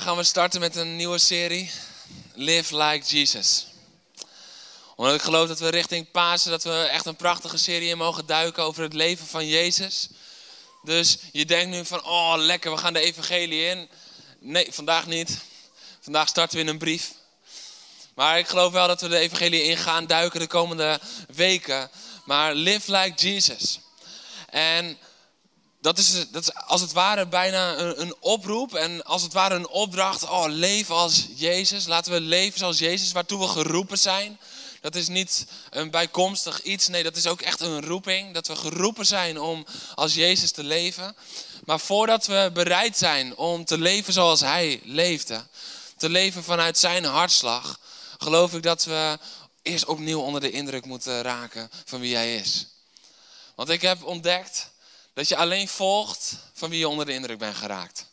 Gaan we starten met een nieuwe serie. Live like Jesus. Omdat ik geloof dat we richting Pasen, dat we echt een prachtige serie in mogen duiken over het leven van Jezus. Dus je denkt nu van, oh lekker, we gaan de evangelie in. Nee, vandaag niet. Vandaag starten we in een brief. Maar ik geloof wel dat we de evangelie in gaan duiken de komende weken. Maar live like Jesus. En dat is, dat is als het ware bijna een, een, oproep en als het ware een opdracht. Oh, leven als Jezus. Laten we leven zoals Jezus, waartoe we geroepen zijn. Dat is niet een bijkomstig iets. Nee, dat is ook echt een roeping. Dat we geroepen zijn om als Jezus te leven. Maar voordat we bereid zijn om te leven zoals Hij leefde, te leven vanuit Zijn hartslag, geloof ik dat we eerst opnieuw onder de indruk moeten raken van wie Hij is. Want ik heb ontdekt dat je alleen volgt van wie je onder de indruk bent geraakt.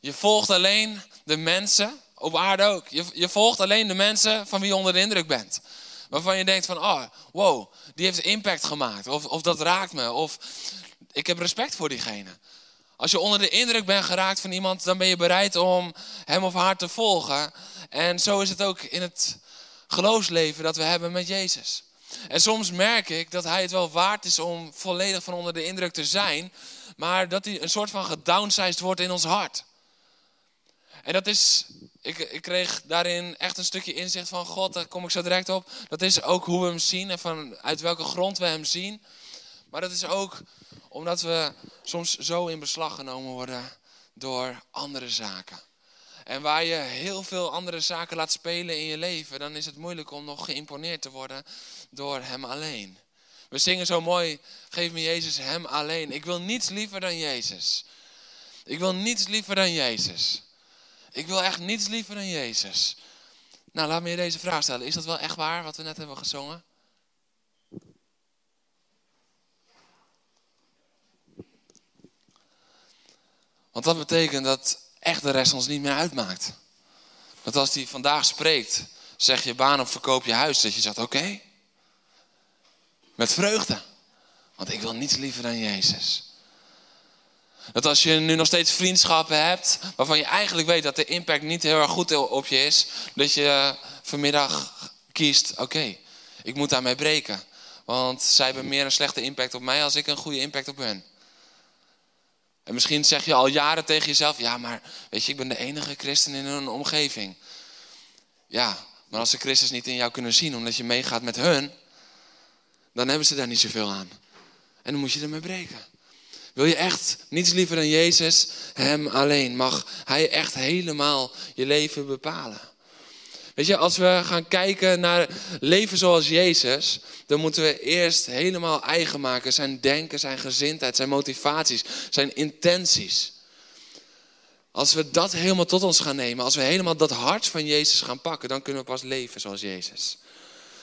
Je volgt alleen de mensen, op aarde ook. Je, je volgt alleen de mensen van wie je onder de indruk bent. Waarvan je denkt van, oh, wow, die heeft impact gemaakt. Of, of dat raakt me. Of ik heb respect voor diegene. Als je onder de indruk bent geraakt van iemand, dan ben je bereid om hem of haar te volgen. En zo is het ook in het geloofsleven dat we hebben met Jezus. En soms merk ik dat hij het wel waard is om volledig van onder de indruk te zijn, maar dat hij een soort van gedownsized wordt in ons hart. En dat is, ik, ik kreeg daarin echt een stukje inzicht van God, daar kom ik zo direct op. Dat is ook hoe we hem zien en van uit welke grond we hem zien. Maar dat is ook omdat we soms zo in beslag genomen worden door andere zaken. En waar je heel veel andere zaken laat spelen in je leven, dan is het moeilijk om nog geïmponeerd te worden door Hem alleen. We zingen zo mooi, geef me Jezus Hem alleen. Ik wil niets liever dan Jezus. Ik wil niets liever dan Jezus. Ik wil echt niets liever dan Jezus. Nou, laat me je deze vraag stellen. Is dat wel echt waar wat we net hebben gezongen? Want dat betekent dat echt de rest ons niet meer uitmaakt. Dat als hij vandaag spreekt, zeg je baan of verkoop je huis, dat je zegt oké. Met vreugde. Want ik wil niets liever dan Jezus. Dat als je nu nog steeds vriendschappen hebt, waarvan je eigenlijk weet dat de impact niet heel erg goed op je is, dat je vanmiddag kiest, oké, ik moet daarmee breken. Want zij hebben meer een slechte impact op mij als ik een goede impact op hen. En misschien zeg je al jaren tegen jezelf, ja, maar weet je, ik ben de enige christen in hun omgeving. Ja, maar als de Christus niet in jou kunnen zien, omdat je meegaat met hun, dan hebben ze daar niet zoveel aan. En dan moet je ermee breken. Wil je echt niets liever dan Jezus, Hem alleen? Mag Hij echt helemaal je leven bepalen? Weet je, als we gaan kijken naar leven zoals Jezus, dan moeten we eerst helemaal eigen maken zijn denken, zijn gezindheid, zijn motivaties, zijn intenties. Als we dat helemaal tot ons gaan nemen, als we helemaal dat hart van Jezus gaan pakken, dan kunnen we pas leven zoals Jezus.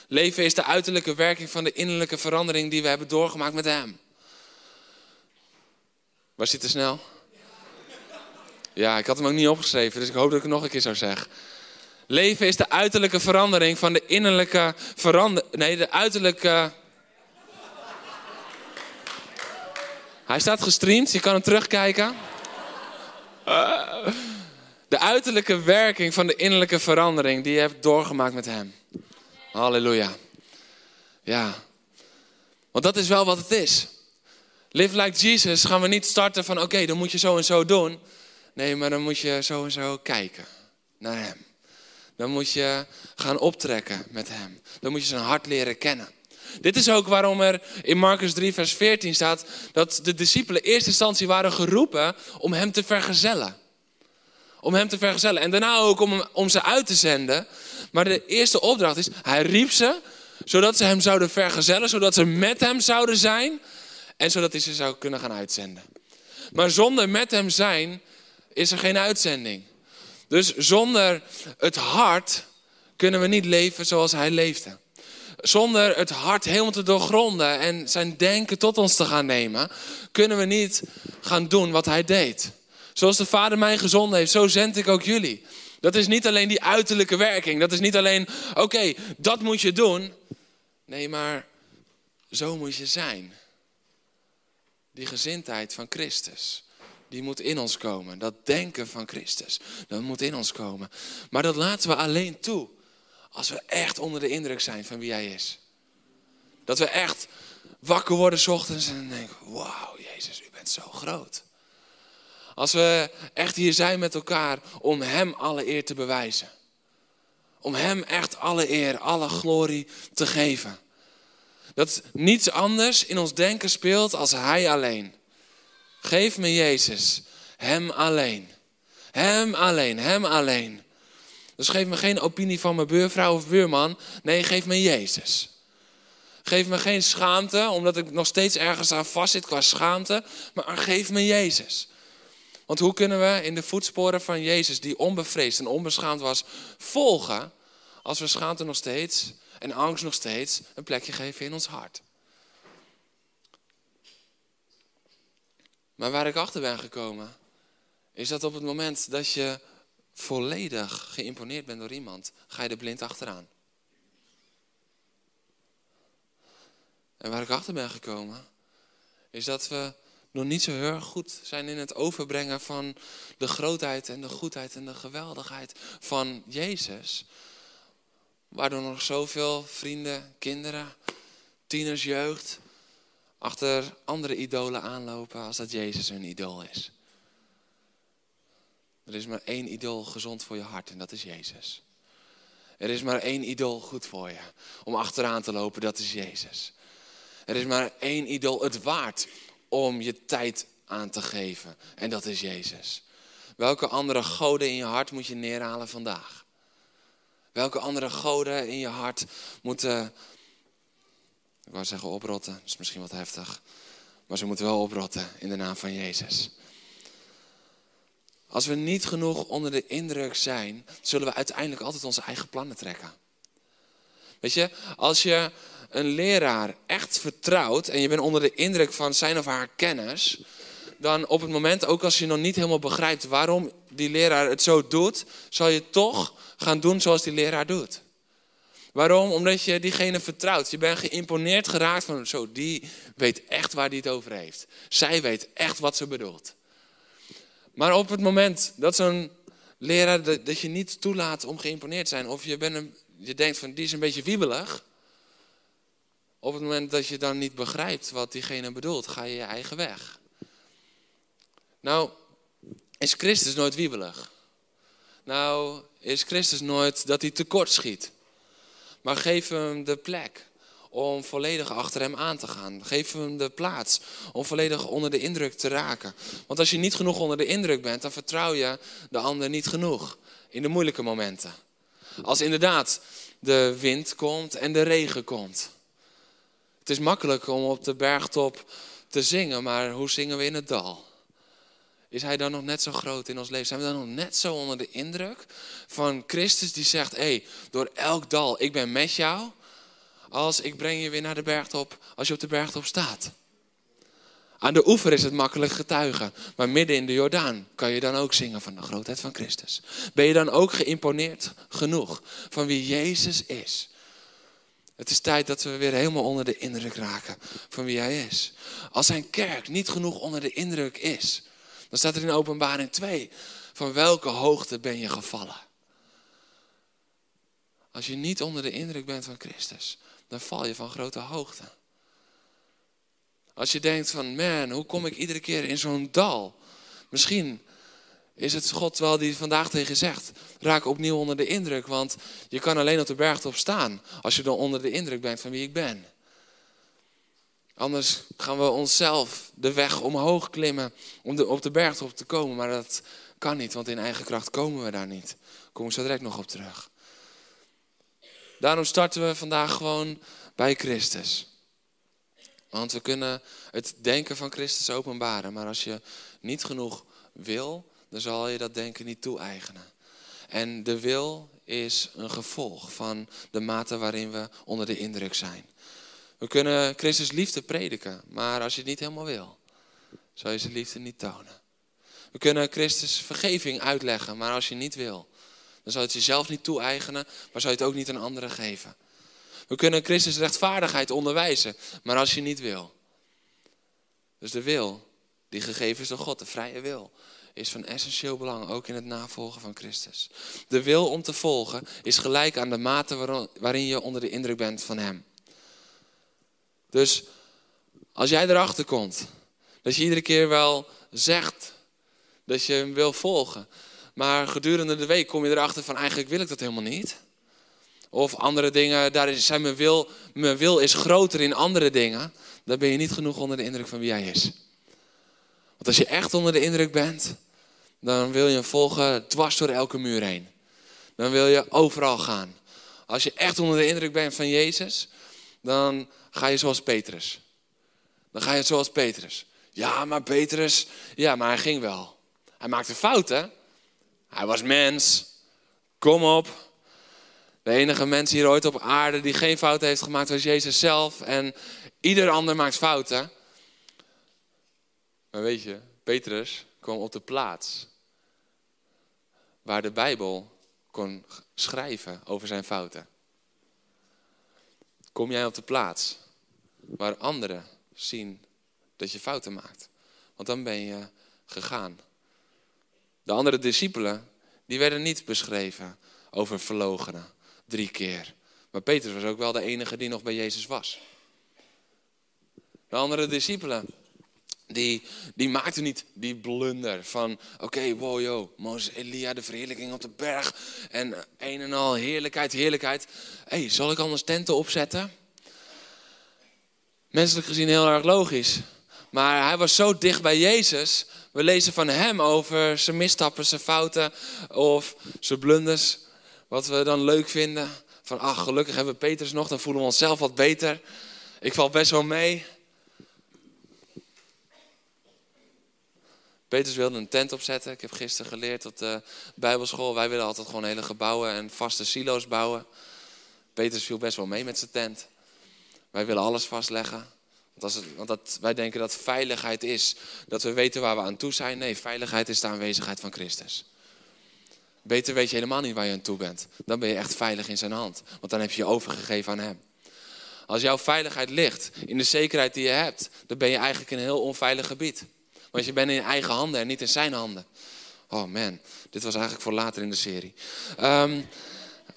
Leven is de uiterlijke werking van de innerlijke verandering die we hebben doorgemaakt met Hem. Waar zit te snel? Ja, ik had hem ook niet opgeschreven, dus ik hoop dat ik het nog een keer zou zeggen. Leven is de uiterlijke verandering van de innerlijke verandering. Nee, de uiterlijke. Hij staat gestreamd, je kan hem terugkijken. De uiterlijke werking van de innerlijke verandering die je hebt doorgemaakt met hem. Halleluja. Ja. Want dat is wel wat het is. Live like Jesus gaan we niet starten van oké, dan moet je zo en zo doen. Nee, maar dan moet je zo en zo kijken naar hem. Dan moet je gaan optrekken met hem. Dan moet je zijn hart leren kennen. Dit is ook waarom er in Marcus 3, vers 14 staat dat de discipelen in eerste instantie waren geroepen om hem te vergezellen. Om hem te vergezellen. En daarna ook om, om ze uit te zenden. Maar de eerste opdracht is, hij riep ze, zodat ze hem zouden vergezellen, zodat ze met hem zouden zijn en zodat hij ze zou kunnen gaan uitzenden. Maar zonder met hem zijn is er geen uitzending. Dus zonder het hart kunnen we niet leven zoals hij leefde. Zonder het hart helemaal te doorgronden en zijn denken tot ons te gaan nemen, kunnen we niet gaan doen wat hij deed. Zoals de Vader mij gezonden heeft, zo zend ik ook jullie. Dat is niet alleen die uiterlijke werking. Dat is niet alleen, oké, dat moet je doen. Nee, maar zo moet je zijn. Die gezindheid van Christus, die moet in ons komen. Dat denken van Christus, dat moet in ons komen. Maar dat laten we alleen toe als we echt onder de indruk zijn van wie Hij is. Dat we echt wakker worden s ochtends en denken, wauw, Jezus, u bent zo groot. Als we echt hier zijn met elkaar om Hem alle eer te bewijzen. Om Hem echt alle eer, alle glorie te geven. Dat niets anders in ons denken speelt als Hij alleen. Geef me Jezus, Hem alleen. Hem alleen, Hem alleen. Dus geef me geen opinie van mijn buurvrouw of buurman. Nee, geef me Jezus. Geef me geen schaamte, omdat ik nog steeds ergens aan vastzit qua schaamte. Maar geef me Jezus. Want hoe kunnen we in de voetsporen van Jezus, die onbevreesd en onbeschaamd was, volgen als we schaamte nog steeds en angst nog steeds een plekje geven in ons hart? Maar waar ik achter ben gekomen, is dat op het moment dat je volledig geïmponeerd bent door iemand, ga je er blind achteraan. En waar ik achter ben gekomen, is dat we nog niet zo heel erg goed zijn in het overbrengen van de grootheid en de goedheid en de geweldigheid van Jezus. Waardoor nog zoveel vrienden, kinderen, tieners, jeugd achter andere idolen aanlopen als dat Jezus hun idool is. Er is maar één idool gezond voor je hart en dat is Jezus. Er is maar één idool goed voor je om achteraan te lopen, dat is Jezus. Er is maar één idool het waard om je tijd aan te geven. En dat is Jezus. Welke andere goden in je hart moet je neerhalen vandaag? Welke andere goden in je hart moeten, ik wou zeggen oprotten, dat is misschien wat heftig. Maar ze moeten wel oprotten in de naam van Jezus. Als we niet genoeg onder de indruk zijn, zullen we uiteindelijk altijd onze eigen plannen trekken. Weet je, als je een leraar echt vertrouwt en je bent onder de indruk van zijn of haar kennis, dan op het moment, ook als je nog niet helemaal begrijpt waarom die leraar het zo doet, zal je toch gaan doen zoals die leraar doet. Waarom? Omdat je diegene vertrouwt. Je bent geïmponeerd geraakt van zo, die weet echt waar die het over heeft. Zij weet echt wat ze bedoelt. Maar op het moment dat zo'n leraar dat je niet toelaat om geïmponeerd te zijn, of je, bent je denkt van die is een beetje wiebelig, op het moment dat je dan niet begrijpt wat diegene bedoelt, ga je je eigen weg. Nou, is Christus nooit wiebelig? Nou, is Christus nooit dat hij tekort schiet? Maar geef hem de plek om volledig achter hem aan te gaan. Geef hem de plaats om volledig onder de indruk te raken. Want als je niet genoeg onder de indruk bent, dan vertrouw je de ander niet genoeg in de moeilijke momenten. Als inderdaad de wind komt en de regen komt. Het is makkelijk om op de bergtop te zingen, maar hoe zingen we in het dal? Is hij dan nog net zo groot in ons leven? Zijn we dan nog net zo onder de indruk van Christus die zegt: Hé, hey, door elk dal, ik ben met jou als ik breng je weer naar de bergtop als je op de bergtop staat. Aan de oever is het makkelijk getuigen, maar midden in de Jordaan kan je dan ook zingen van de grootheid van Christus. Ben je dan ook geïmponeerd genoeg van wie Jezus is? Het is tijd dat we weer helemaal onder de indruk raken van wie Hij is. Als zijn kerk niet genoeg onder de indruk is, dan staat er in Openbaring 2, van welke hoogte ben je gevallen? Als je niet onder de indruk bent van Christus, dan val je van grote hoogte. Als je denkt van, man, hoe kom ik iedere keer in zo'n dal? Misschien is het God wel die vandaag tegen zegt, raak opnieuw onder de indruk, want je kan alleen op de bergtop staan als je dan onder de indruk bent van wie ik ben. Anders gaan we onszelf de weg omhoog klimmen om op de bergtop te komen, maar dat kan niet, want in eigen kracht komen we daar niet. Daar kom ik zo direct nog op terug. Daarom starten we vandaag gewoon bij Christus. Want we kunnen het denken van Christus openbaren. Maar als je niet genoeg wil, dan zal je dat denken niet toe-eigenen. En de wil is een gevolg van de mate waarin we onder de indruk zijn. We kunnen Christus liefde prediken, maar als je het niet helemaal wil, zal je zijn liefde niet tonen. We kunnen Christus vergeving uitleggen, maar als je niet wil, dan zal je het jezelf niet toe-eigenen, maar zal je het ook niet aan anderen geven. We kunnen Christus rechtvaardigheid onderwijzen, maar als je niet wil. Dus de wil die gegeven is door God, de vrije wil, is van essentieel belang, ook in het navolgen van Christus. De wil om te volgen is gelijk aan de mate waarin je onder de indruk bent van Hem. Dus als jij erachter komt, dat je iedere keer wel zegt dat je Hem wil volgen, maar gedurende de week kom je erachter van eigenlijk wil ik dat helemaal niet. Of andere dingen, daar zijn mijn, wil, mijn wil is groter in andere dingen. Dan ben je niet genoeg onder de indruk van wie hij is. Want als je echt onder de indruk bent, dan wil je hem volgen dwars door elke muur heen. Dan wil je overal gaan. Als je echt onder de indruk bent van Jezus, dan ga je zoals Petrus. Dan ga je zoals Petrus. Ja, maar Petrus, ja, maar hij ging wel. Hij maakte fouten. Hij was mens. Kom op. De enige mens hier ooit op aarde die geen fouten heeft gemaakt was Jezus zelf. En ieder ander maakt fouten. Maar weet je, Petrus kwam op de plaats waar de Bijbel kon schrijven over zijn fouten. Kom jij op de plaats waar anderen zien dat je fouten maakt? Want dan ben je gegaan. De andere discipelen, die werden niet beschreven over verlogenen, drie keer. Maar Petrus was ook wel de enige die nog bij Jezus was. De andere discipelen, die, die maakten niet die blunder van, oké, wow, yo, Mozes, Elia, de verheerlijking op de berg en een en al heerlijkheid, heerlijkheid. Hé, hey, zal ik anders tenten opzetten? Menselijk gezien heel erg logisch. Maar hij was zo dicht bij Jezus. We lezen van hem over zijn misstappen, zijn fouten of zijn blunders. Wat we dan leuk vinden. Van ach, gelukkig hebben we Petrus nog, dan voelen we onszelf wat beter. Ik val best wel mee. Petrus wilde een tent opzetten. Ik heb gisteren geleerd op de Bijbelschool. Wij willen altijd gewoon hele gebouwen en vaste silo's bouwen. Petrus viel best wel mee met zijn tent. Wij willen alles vastleggen. Want, want dat, wij denken dat veiligheid is dat we weten waar we aan toe zijn. Nee, veiligheid is de aanwezigheid van Christus. Beter weet je helemaal niet waar je aan toe bent. Dan ben je echt veilig in zijn hand. Want dan heb je je overgegeven aan hem. Als jouw veiligheid ligt in de zekerheid die je hebt, dan ben je eigenlijk in een heel onveilig gebied. Want je bent in je eigen handen en niet in zijn handen. Oh man, dit was eigenlijk voor later in de serie. Um,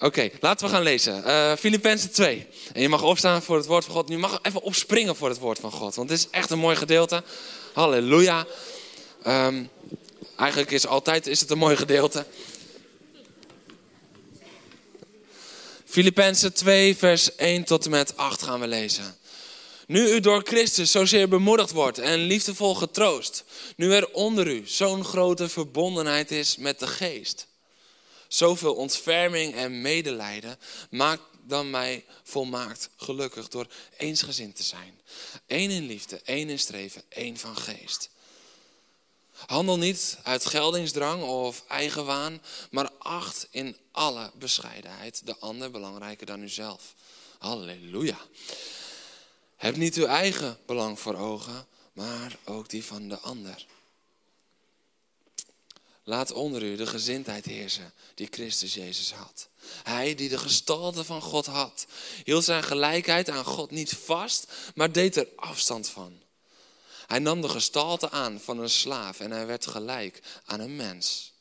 Oké, laten we gaan lezen. Uh, Filippenzen 2. En je mag opstaan voor het woord van God. Nu mag even opspringen voor het woord van God. Want dit is echt een mooi gedeelte. Halleluja. Um, eigenlijk is altijd is het een mooi gedeelte. Filippenzen 2, vers 1 tot en met 8 gaan we lezen. Nu u door Christus zozeer bemoedigd wordt en liefdevol getroost. Nu er onder u zo'n grote verbondenheid is met de geest zoveel ontferming en medelijden, maakt dan mij volmaakt gelukkig door eensgezind te zijn. Eén in liefde, één in streven, één van geest. Handel niet uit geldingsdrang of eigenwaan, maar acht in alle bescheidenheid de ander belangrijker dan uzelf. Halleluja. Heb niet uw eigen belang voor ogen, maar ook die van de ander. Laat onder u de gezindheid heersen die Christus Jezus had. Hij die de gestalte van God had, hield zijn gelijkheid aan God niet vast, maar deed er afstand van. Hij nam de gestalte aan van een slaaf en hij werd gelijk aan een mens.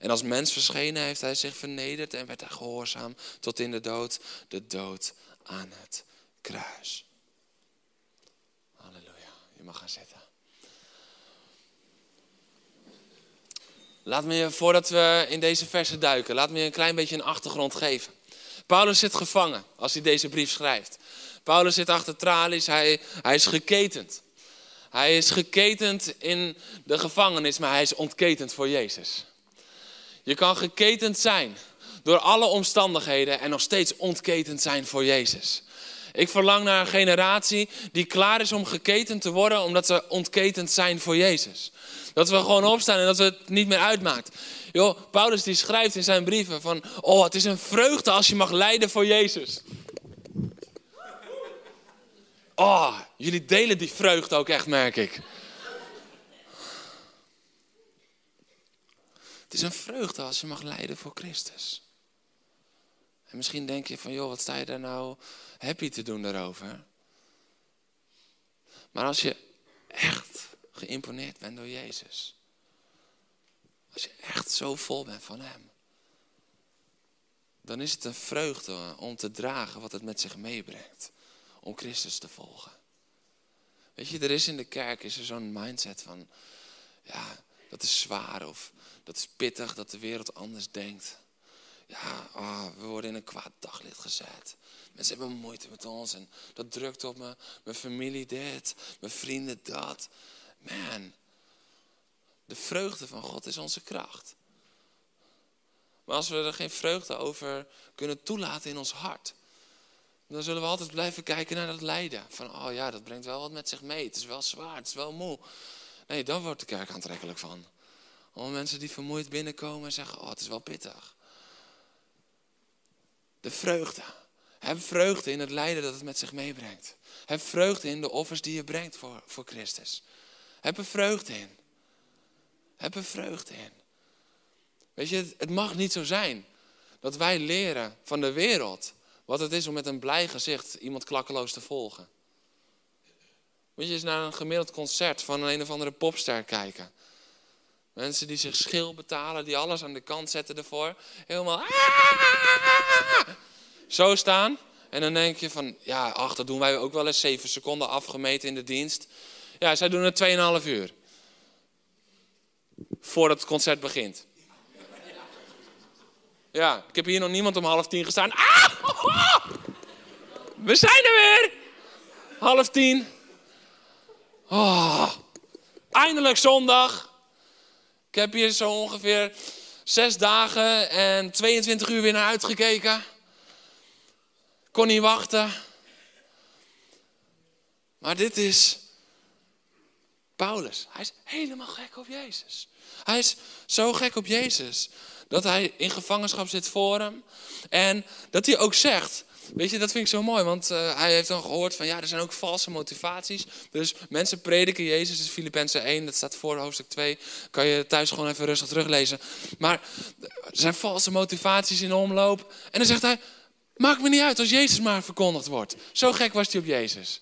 En als mens verschenen heeft hij zich vernederd en werd hij gehoorzaam tot in de dood, de dood aan het kruis. Halleluja, je mag gaan zitten. Laat me je, voordat we in deze versen duiken, laat me je een klein beetje een achtergrond geven. Paulus zit gevangen als hij deze brief schrijft. Paulus zit achter tralies, hij, hij is geketend. Hij is geketend in de gevangenis, maar hij is ontketend voor Jezus. Je kan geketend zijn door alle omstandigheden en nog steeds ontketend zijn voor Jezus. Ik verlang naar een generatie die klaar is om geketend te worden, omdat ze ontketend zijn voor Jezus. Dat we gewoon opstaan en dat het niet meer uitmaakt. Yo, Paulus die schrijft in zijn brieven van, oh het is een vreugde als je mag lijden voor Jezus. Oh, jullie delen die vreugde ook echt, merk ik. Het is een vreugde als je mag lijden voor Christus. En misschien denk je van, joh, wat sta je daar nou happy te doen daarover? Maar als je echt geïmponeerd bent door Jezus. Als je echt zo vol bent van Hem. Dan is het een vreugde om te dragen wat het met zich meebrengt. Om Christus te volgen. Weet je, er is in de kerk is er zo'n mindset van, ja, dat is zwaar of dat is pittig dat de wereld anders denkt. Ja, oh, we worden in een kwaad daglicht gezet. Mensen hebben moeite met ons en dat drukt op me. Mijn familie dit, mijn vrienden dat. Man, de vreugde van God is onze kracht. Maar als we er geen vreugde over kunnen toelaten in ons hart, dan zullen we altijd blijven kijken naar dat lijden. Van, oh ja, dat brengt wel wat met zich mee. Het is wel zwaar, het is wel moe. Nee, dan wordt de kerk aantrekkelijk van. Allemaal mensen die vermoeid binnenkomen en zeggen, oh, het is wel pittig. De vreugde. Heb vreugde in het lijden dat het met zich meebrengt. Heb vreugde in de offers die je brengt voor, voor Christus. Heb er vreugde in. Heb er vreugde in. Weet je, het mag niet zo zijn dat wij leren van de wereld wat het is om met een blij gezicht iemand klakkeloos te volgen. Moet je eens naar een gemiddeld concert van een, een of andere popster kijken. Mensen die zich schil betalen, die alles aan de kant zetten ervoor. Helemaal zo staan. En dan denk je van, ja, ach, dat doen wij ook wel eens. Zeven seconden afgemeten in de dienst. Ja, zij doen het 2,5 uur. Voordat het concert begint. Ja, ik heb hier nog niemand om half tien gestaan. Ah! We zijn er weer! Half tien. Oh, eindelijk zondag. Ik heb hier zo ongeveer zes dagen en 22 uur weer naar uitgekeken. Kon niet wachten. Maar dit is Paulus. Hij is helemaal gek op Jezus. Hij is zo gek op Jezus dat hij in gevangenschap zit voor hem. En dat hij ook zegt, weet je, dat vind ik zo mooi, want uh, hij heeft dan gehoord van ja, er zijn ook valse motivaties. Dus mensen prediken Jezus, is Filippenzen 1, dat staat voor hoofdstuk 2. Kan je thuis gewoon even rustig teruglezen. Maar er zijn valse motivaties in de omloop. En dan zegt hij, maakt me niet uit als Jezus maar verkondigd wordt. Zo gek was hij op Jezus.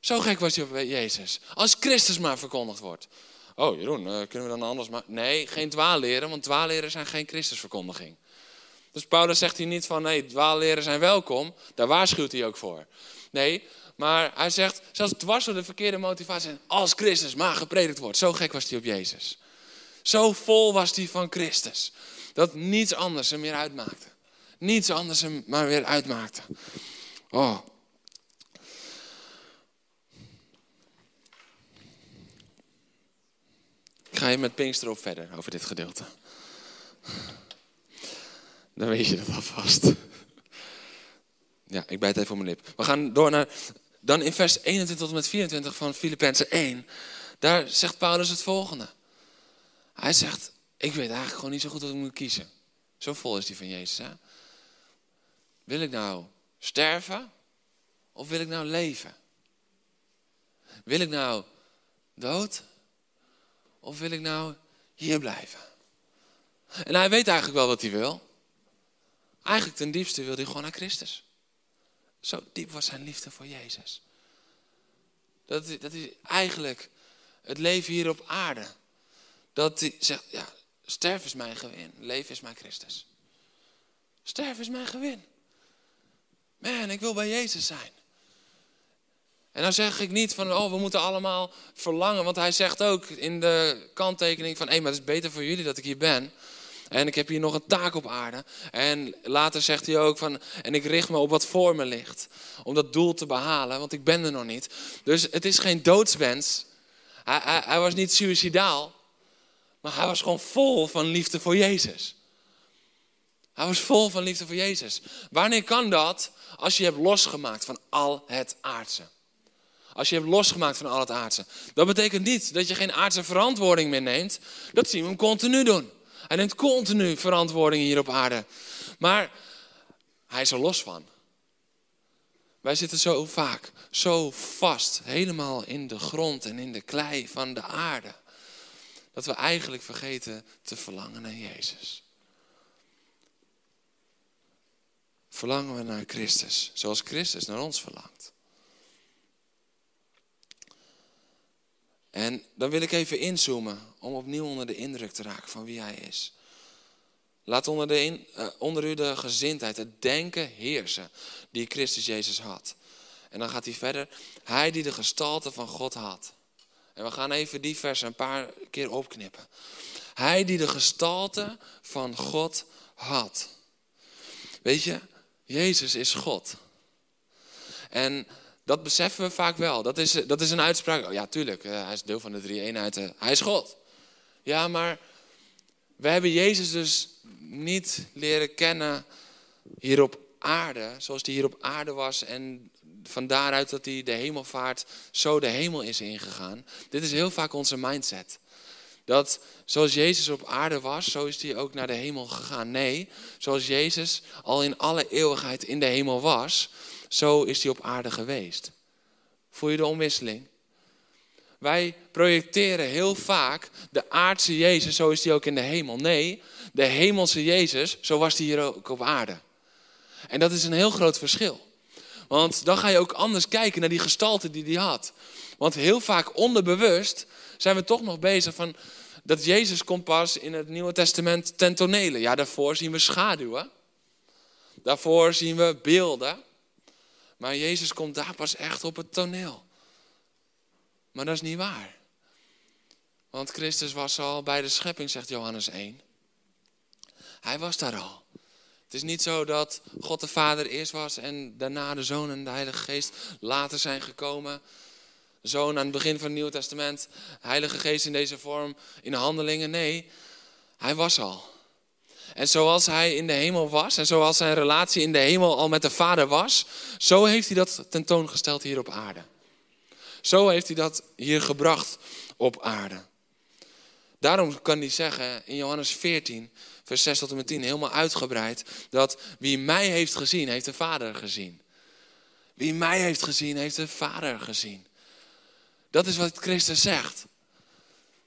Zo gek was hij op Jezus. Als Christus maar verkondigd wordt. Oh, Jeroen, uh, kunnen we dan anders maar... Nee, geen dwaalleren, want dwaalleren zijn geen Christusverkondiging. Dus Paulus zegt hier niet van, nee, dwaalleren zijn welkom. Daar waarschuwt hij ook voor. Nee, maar hij zegt, zelfs dwars door de verkeerde motivatie, als Christus maar gepredikt wordt. Zo gek was hij op Jezus. Zo vol was hij van Christus. Dat niets anders hem meer uitmaakte. Niets anders hem maar weer uitmaakte. Oh, Ik ga je met Pinkster op verder over dit gedeelte. Dan weet je dat alvast. Ja, ik bijt even op mijn lip. We gaan door naar, dan in vers 21 tot en met 24 van Filippenzen 1. Daar zegt Paulus het volgende. Hij zegt, ik weet eigenlijk gewoon niet zo goed wat ik moet kiezen. Zo vol is die van Jezus. Hè? Wil ik nou sterven of wil ik nou leven? Wil ik nou dood of wil ik nou hier blijven? En hij weet eigenlijk wel wat hij wil. Eigenlijk ten diepste wil hij gewoon naar Christus. Zo diep was zijn liefde voor Jezus. Dat, dat is eigenlijk het leven hier op aarde. Dat hij zegt, ja, sterven is mijn gewin, leven is mijn Christus. Sterven is mijn gewin. Man, ik wil bij Jezus zijn. En dan zeg ik niet van, oh, we moeten allemaal verlangen. Want hij zegt ook in de kanttekening van, hé, maar het is beter voor jullie dat ik hier ben. En ik heb hier nog een taak op aarde. En later zegt hij ook van, en ik richt me op wat voor me ligt. Om dat doel te behalen, want ik ben er nog niet. Dus het is geen doodswens. Hij, hij, hij was niet suicidaal. Maar hij was gewoon vol van liefde voor Jezus. Hij was vol van liefde voor Jezus. Wanneer kan dat? Als je hebt losgemaakt van al het aardse. Als je hebt losgemaakt van al het aardse. Dat betekent niet dat je geen aardse verantwoording meer neemt. Dat zien we hem continu doen. Hij neemt continu verantwoording hier op aarde. Maar hij is er los van. Wij zitten zo vaak, zo vast, helemaal in de grond en in de klei van de aarde. Dat we eigenlijk vergeten te verlangen naar Jezus. Verlangen we naar Christus, zoals Christus naar ons verlangt. En dan wil ik even inzoomen om opnieuw onder de indruk te raken van wie Hij is. Laat onder, de in, uh, onder u de gezindheid, het denken heersen die Christus Jezus had. En dan gaat hij verder. Hij die de gestalte van God had. En we gaan even die vers een paar keer opknippen. Hij die de gestalte van God had. Weet je, Jezus is God. En dat beseffen we vaak wel. Dat is, dat is een uitspraak. Oh, ja, tuurlijk, eh, hij is deel van de drie eenheid. Hij is God. Ja, maar we hebben Jezus dus niet leren kennen hier op aarde, zoals hij hier op aarde was en van daaruit dat hij de hemelvaart zo de hemel is ingegaan. Dit is heel vaak onze mindset. Dat zoals Jezus op aarde was, zo is hij ook naar de hemel gegaan. Nee, zoals Jezus al in alle eeuwigheid in de hemel was, zo is hij op aarde geweest. Voel je de omwisseling? Wij projecteren heel vaak de aardse Jezus, zo is hij ook in de hemel. Nee, de hemelse Jezus, zo was hij hier ook op aarde. En dat is een heel groot verschil. Want dan ga je ook anders kijken naar die gestalte die hij had. Want heel vaak onderbewust zijn we toch nog bezig van dat Jezus komt pas in het Nieuwe Testament ten tonele. Ja, daarvoor zien we schaduwen. Daarvoor zien we beelden. Maar Jezus komt daar pas echt op het toneel. Maar dat is niet waar. Want Christus was al bij de schepping, zegt Johannes 1. Hij was daar al. Het is niet zo dat God de Vader eerst was en daarna de Zoon en de Heilige Geest later zijn gekomen. Zoon aan het begin van het Nieuwe Testament, Heilige Geest in deze vorm, in handelingen. Nee, hij was al. En zoals hij in de hemel was en zoals zijn relatie in de hemel al met de Vader was, zo heeft hij dat tentoongesteld hier op aarde. Zo heeft hij dat hier gebracht op aarde. Daarom kan hij zeggen in Johannes 14, vers 6 tot en met 10, helemaal uitgebreid, dat wie mij heeft gezien, heeft de Vader gezien. Wie mij heeft gezien, heeft de Vader gezien. Dat is wat Christus zegt.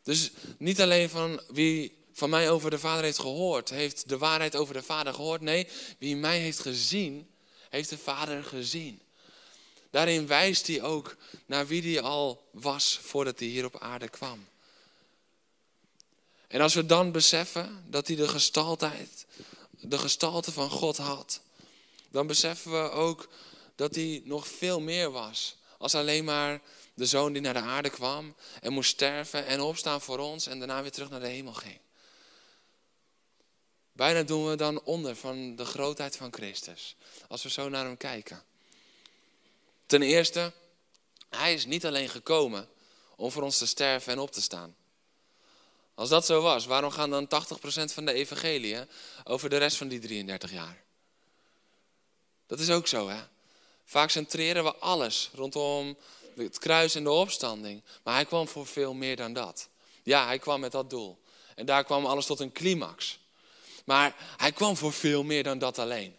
Dus niet alleen van wie van mij over de Vader heeft gehoord, heeft de waarheid over de Vader gehoord. Nee, wie mij heeft gezien, heeft de Vader gezien. Daarin wijst hij ook naar wie hij al was voordat hij hier op aarde kwam. En als we dan beseffen dat hij de de gestalte van God had, dan beseffen we ook dat hij nog veel meer was. Als alleen maar de zoon die naar de aarde kwam en moest sterven en opstaan voor ons en daarna weer terug naar de hemel ging. Bijna doen we dan onder van de grootheid van Christus. Als we zo naar hem kijken. Ten eerste, hij is niet alleen gekomen om voor ons te sterven en op te staan. Als dat zo was, waarom gaan dan 80% van de evangeliën over de rest van die 33 jaar? Dat is ook zo, hè? Vaak centreren we alles rondom het kruis en de opstanding. Maar hij kwam voor veel meer dan dat. Ja, hij kwam met dat doel. En daar kwam alles tot een climax. Maar hij kwam voor veel meer dan dat alleen.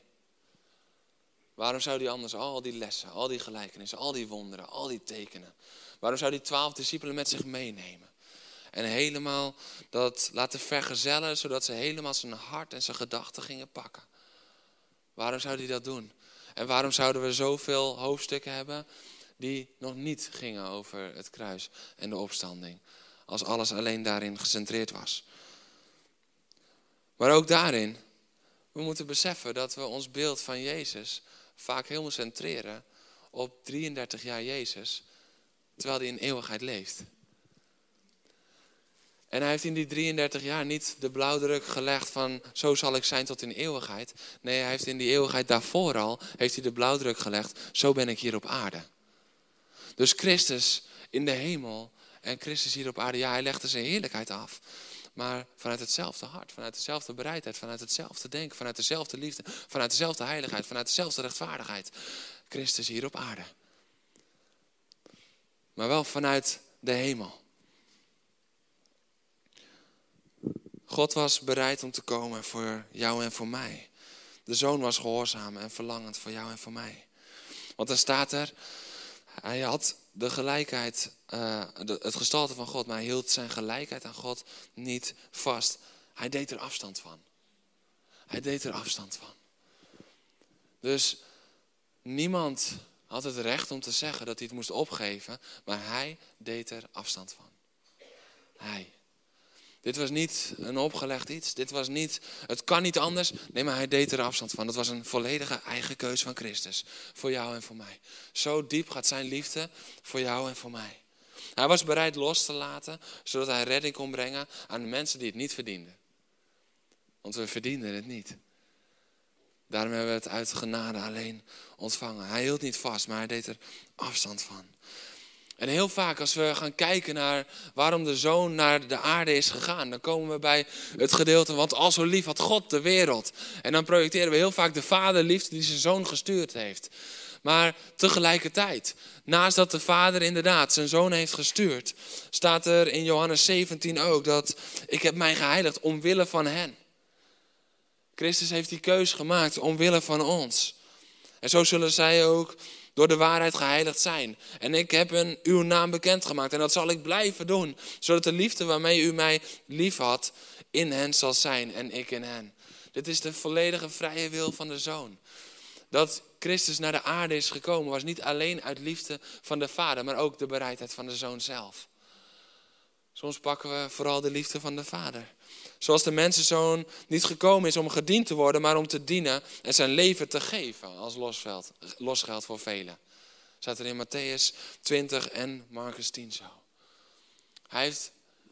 Waarom zou hij anders al die lessen, al die gelijkenissen, al die wonderen, al die tekenen. Waarom zou hij twaalf discipelen met zich meenemen? En helemaal dat laten vergezellen, zodat ze helemaal zijn hart en zijn gedachten gingen pakken. Waarom zou hij dat doen? En waarom zouden we zoveel hoofdstukken hebben die nog niet gingen over het kruis en de opstanding? Als alles alleen daarin gecentreerd was. Maar ook daarin, we moeten beseffen dat we ons beeld van Jezus vaak helemaal centreren op 33 jaar Jezus, terwijl hij in eeuwigheid leeft. En hij heeft in die 33 jaar niet de blauwdruk gelegd van zo zal ik zijn tot in eeuwigheid. Nee, hij heeft in die eeuwigheid daarvoor al, heeft hij de blauwdruk gelegd, zo ben ik hier op aarde. Dus Christus in de hemel en Christus hier op aarde, ja, hij legde zijn heerlijkheid af. Maar vanuit hetzelfde hart, vanuit dezelfde bereidheid, vanuit hetzelfde denken, vanuit dezelfde liefde, vanuit dezelfde heiligheid, vanuit dezelfde rechtvaardigheid. Christus hier op aarde. Maar wel vanuit de hemel. God was bereid om te komen voor jou en voor mij. De zoon was gehoorzaam en verlangend voor jou en voor mij. Want dan staat er, hij had de gelijkheid, uh, het gestalte van God, maar hij hield zijn gelijkheid aan God niet vast. Hij deed er afstand van. Hij deed er afstand van. Dus niemand had het recht om te zeggen dat hij het moest opgeven, maar hij deed er afstand van. Hij. Dit was niet een opgelegd iets. Dit was niet, het kan niet anders. Nee, maar hij deed er afstand van. Dat was een volledige eigen keus van Christus. Voor jou en voor mij. Zo diep gaat zijn liefde voor jou en voor mij. Hij was bereid los te laten, zodat hij redding kon brengen aan de mensen die het niet verdienden. Want we verdienden het niet. Daarom hebben we het uit genade alleen ontvangen. Hij hield niet vast, maar hij deed er afstand van. En heel vaak als we gaan kijken naar waarom de zoon naar de aarde is gegaan, dan komen we bij het gedeelte, want al zo lief had God de wereld. En dan projecteren we heel vaak de vaderliefde die zijn zoon gestuurd heeft. Maar tegelijkertijd, naast dat de vader inderdaad zijn zoon heeft gestuurd, staat er in Johannes 17 ook dat ik heb mij geheiligd omwille van hen. Christus heeft die keus gemaakt omwille van ons. En zo zullen zij ook door de waarheid geheiligd zijn. En ik heb hun uw naam bekendgemaakt en dat zal ik blijven doen, zodat de liefde waarmee u mij lief had in hen zal zijn en ik in hen. Dit is de volledige vrije wil van de Zoon. Dat Christus naar de aarde is gekomen was niet alleen uit liefde van de Vader, maar ook de bereidheid van de Zoon zelf. Soms pakken we vooral de liefde van de Vader. Zoals de mensenzoon niet gekomen is om gediend te worden, maar om te dienen en zijn leven te geven als losveld, losgeld voor velen. Staat er in Matthäus 20 en Marcus 10 zo. Hij,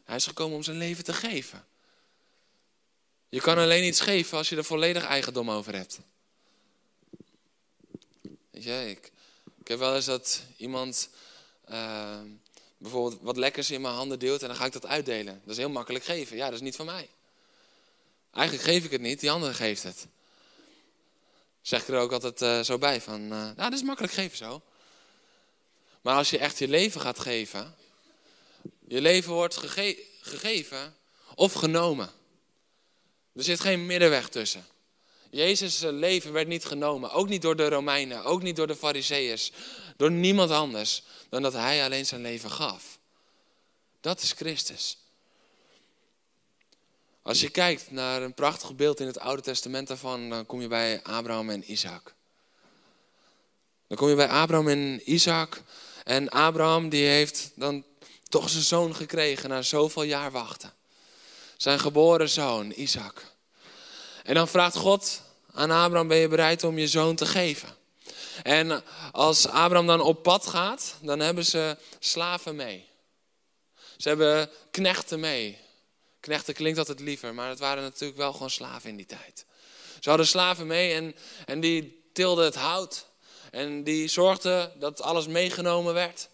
hij is gekomen om zijn leven te geven. Je kan alleen iets geven als je er volledig eigendom over hebt. Weet je, ik, ik heb wel eens dat iemand uh, bijvoorbeeld wat lekkers in mijn handen deelt en dan ga ik dat uitdelen. Dat is heel makkelijk geven. Ja, dat is niet van mij. Eigenlijk geef ik het niet, die andere geeft het. Zeg ik er ook altijd uh, zo bij van, uh, nou, dat is makkelijk geven zo. Maar als je echt je leven gaat geven, je leven wordt gege gegeven of genomen. Er zit geen middenweg tussen. Jezus' leven werd niet genomen, ook niet door de Romeinen, ook niet door de Fariseeërs, door niemand anders dan dat hij alleen zijn leven gaf. Dat is Christus. Als je kijkt naar een prachtig beeld in het Oude Testament daarvan, dan kom je bij Abraham en Isaac. Dan kom je bij Abraham en Isaac. En Abraham die heeft dan toch zijn zoon gekregen na zoveel jaar wachten. Zijn geboren zoon, Isaac. En dan vraagt God aan Abraham, ben je bereid om je zoon te geven? En als Abraham dan op pad gaat, dan hebben ze slaven mee. Ze hebben knechten mee. Knechten klinkt altijd liever, maar het waren natuurlijk wel gewoon slaven in die tijd. Ze hadden slaven mee en, en die tilden het hout. En die zorgden dat alles meegenomen werd.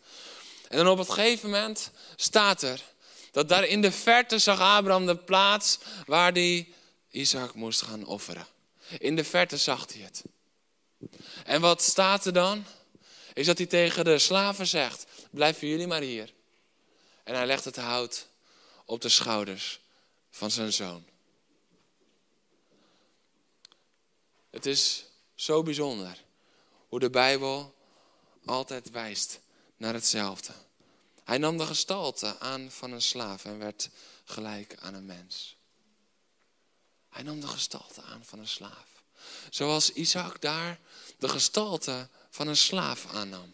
En dan op het gegeven moment staat er dat daar in de verte zag Abraham de plaats waar hij Isaac moest gaan offeren. In de verte zag hij het. En wat staat er dan? Is dat hij tegen de slaven zegt: Blijven jullie maar hier. En hij legt het hout op de schouders van zijn zoon. Het is zo bijzonder hoe de Bijbel altijd wijst naar hetzelfde. Hij nam de gestalte aan van een slaaf en werd gelijk aan een mens. Hij nam de gestalte aan van een slaaf. Zoals Isaac daar de gestalte van een slaaf aannam.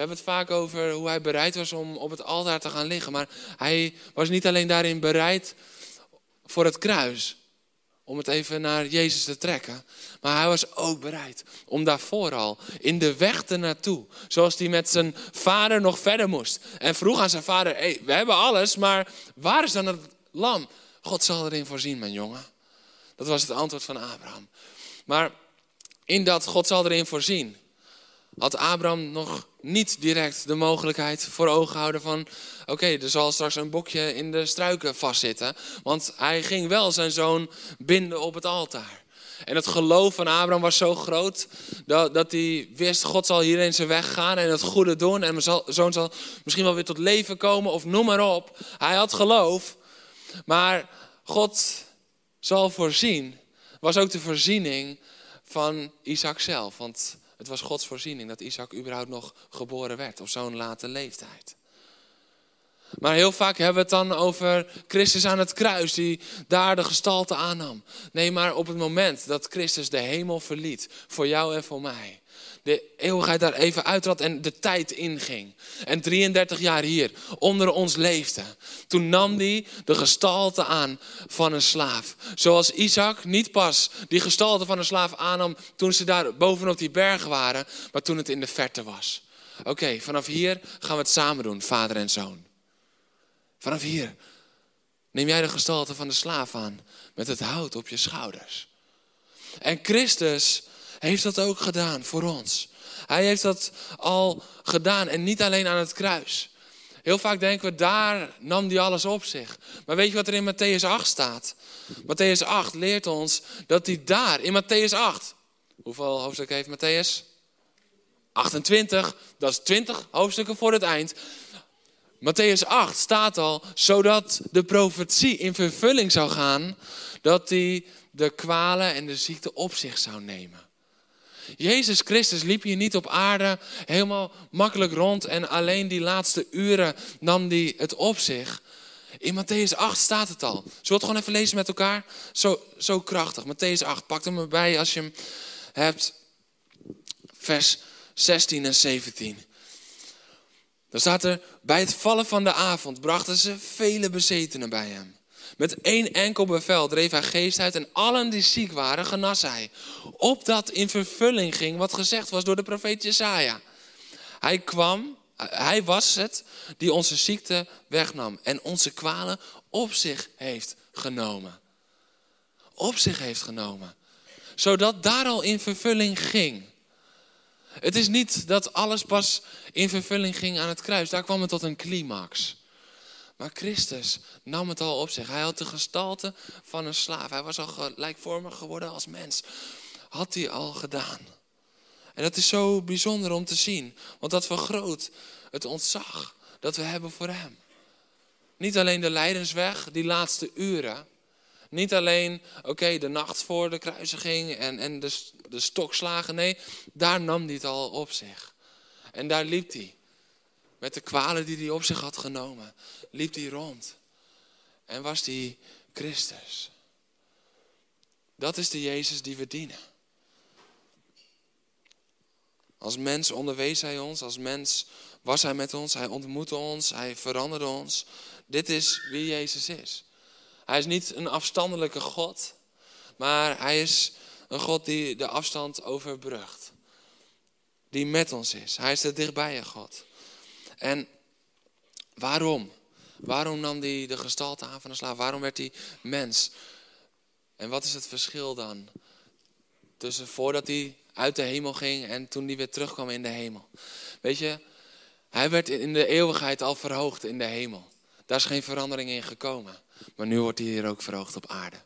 We hebben het vaak over hoe hij bereid was om op het altaar te gaan liggen. Maar hij was niet alleen daarin bereid voor het kruis. Om het even naar Jezus te trekken. Maar hij was ook bereid om daarvoor al in de weg naartoe. Zoals hij met zijn vader nog verder moest. En vroeg aan zijn vader: hey, we hebben alles, maar waar is dan het lam? God zal erin voorzien, mijn jongen. Dat was het antwoord van Abraham. Maar in dat God zal erin voorzien, had Abraham nog niet direct de mogelijkheid voor ogen houden van... oké, er zal straks een bokje in de struiken vastzitten. Want hij ging wel zijn zoon binden op het altaar. En het geloof van Abraham was zo groot dat, dat hij wist, God zal hierin zijn weg gaan en het goede doen. En mijn zoon zal misschien wel weer tot leven komen of noem maar op. Hij had geloof, maar God zal voorzien. Was ook de voorziening van Isaac zelf. Want het was Gods voorziening dat Isaac überhaupt nog geboren werd op zo'n late leeftijd. Maar heel vaak hebben we het dan over Christus aan het kruis, die daar de gestalte aannam. Nee, maar op het moment dat Christus de hemel verliet, voor jou en voor mij, de eeuwigheid daar even uittrad en de tijd inging. En 33 jaar hier onder ons leefde. Toen nam hij de gestalte aan van een slaaf. Zoals Isaac niet pas die gestalte van een slaaf aannam toen ze daar bovenop die bergen waren, maar toen het in de verte was. Oké, vanaf hier gaan we het samen doen, vader en zoon. Vanaf hier neem jij de gestalte van de slaaf aan met het hout op je schouders. En Christus heeft dat ook gedaan voor ons. Hij heeft dat al gedaan en niet alleen aan het kruis. Heel vaak denken we, daar nam hij alles op zich. Maar weet je wat er in Matthäus 8 staat? Matthäus 8 leert ons dat hij daar, in Matthäus 8, hoeveel hoofdstukken heeft Matthäus? 28, dat is 20 hoofdstukken voor het eind. Matthäus 8 staat al, zodat de profetie in vervulling zou gaan, dat hij de kwalen en de ziekte op zich zou nemen. Jezus Christus liep hier niet op aarde helemaal makkelijk rond en alleen die laatste uren nam hij het op zich. In Matthäus 8 staat het al. Zullen we het gewoon even lezen met elkaar? Zo, zo krachtig. Matthäus 8, pak hem erbij als je hem hebt. Vers 16 en 17. Dan staat er, bij het vallen van de avond brachten ze vele bezetenen bij hem. Met één enkel bevel dreef hij geest uit en allen die ziek waren genas hij. Opdat in vervulling ging wat gezegd was door de profeet Jesaja. Hij kwam, hij was het die onze ziekte wegnam en onze kwalen op zich heeft genomen. Op zich heeft genomen. Zodat daar al in vervulling ging. Het is niet dat alles pas in vervulling ging aan het kruis. Daar kwam het tot een climax. Maar Christus nam het al op zich. Hij had de gestalte van een slaaf. Hij was al gelijkvormig geworden als mens. Had hij al gedaan. En dat is zo bijzonder om te zien. Want dat vergroot het ontzag dat we hebben voor hem. Niet alleen de lijdensweg, die laatste uren. Niet alleen, oké, de nacht voor de kruisiging en, en de, de stokslagen. Nee, daar nam hij het al op zich. En daar liep hij. Met de kwalen die hij op zich had genomen, liep hij rond. En was hij Christus. Dat is de Jezus die we dienen. Als mens onderwees hij ons, als mens was hij met ons, hij ontmoette ons, hij veranderde ons. Dit is wie Jezus is. Hij is niet een afstandelijke God, maar hij is een God die de afstand overbrugt. Die met ons is. Hij is de dichtbije God. En waarom? Waarom nam hij de gestalte aan van een slaaf? Waarom werd hij mens? En wat is het verschil dan? Tussen voordat hij uit de hemel ging en toen hij weer terugkwam in de hemel. Weet je, hij werd in de eeuwigheid al verhoogd in de hemel. Daar is geen verandering in gekomen. Maar nu wordt hij hier ook verhoogd op aarde.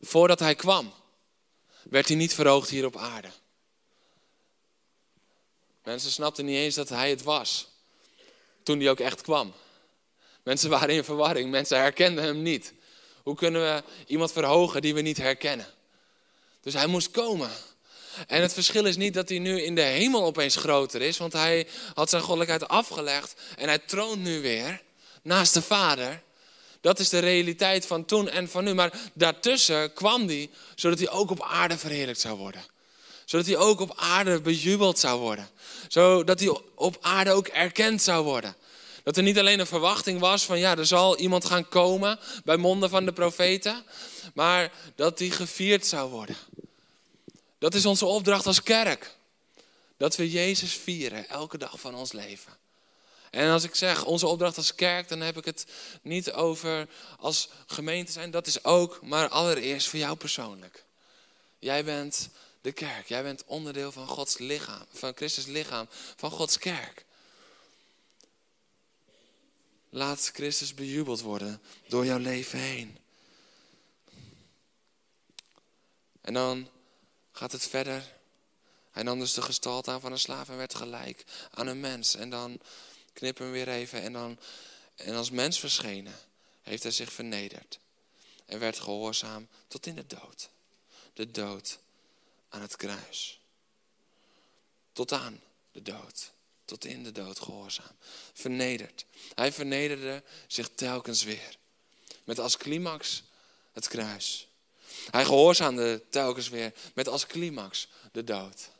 Voordat hij kwam, werd hij niet verhoogd hier op aarde. Mensen snapten niet eens dat hij het was. Toen hij ook echt kwam. Mensen waren in verwarring. Mensen herkenden hem niet. Hoe kunnen we iemand verhogen die we niet herkennen? Dus hij moest komen. En het verschil is niet dat hij nu in de hemel opeens groter is, want hij had zijn goddelijkheid afgelegd en hij troont nu weer naast de Vader. Dat is de realiteit van toen en van nu. Maar daartussen kwam hij zodat hij ook op aarde verheerlijkt zou worden. Zodat hij ook op aarde bejubeld zou worden. Zodat hij op aarde ook erkend zou worden. Dat er niet alleen een verwachting was van ja, er zal iemand gaan komen bij monden van de profeten. Maar dat hij gevierd zou worden. Dat is onze opdracht als kerk. Dat we Jezus vieren elke dag van ons leven. En als ik zeg onze opdracht als kerk, dan heb ik het niet over als gemeente zijn. Dat is ook, maar allereerst voor jou persoonlijk. Jij bent de kerk. Jij bent onderdeel van Gods lichaam, van Christus lichaam, van Gods kerk. Laat Christus bejubeld worden door jouw leven heen. En dan gaat het verder. Hij nam dus de gestalte aan van een slaaf en werd gelijk aan een mens. En dan knip hem weer even. En, dan, en als mens verschenen heeft hij zich vernederd. En werd gehoorzaam tot in de dood. De dood aan het kruis. Tot aan de dood. Tot in de dood gehoorzaam. Vernederd. Hij vernederde zich telkens weer. Met als climax het kruis. Hij gehoorzaamde telkens weer met als climax de dood.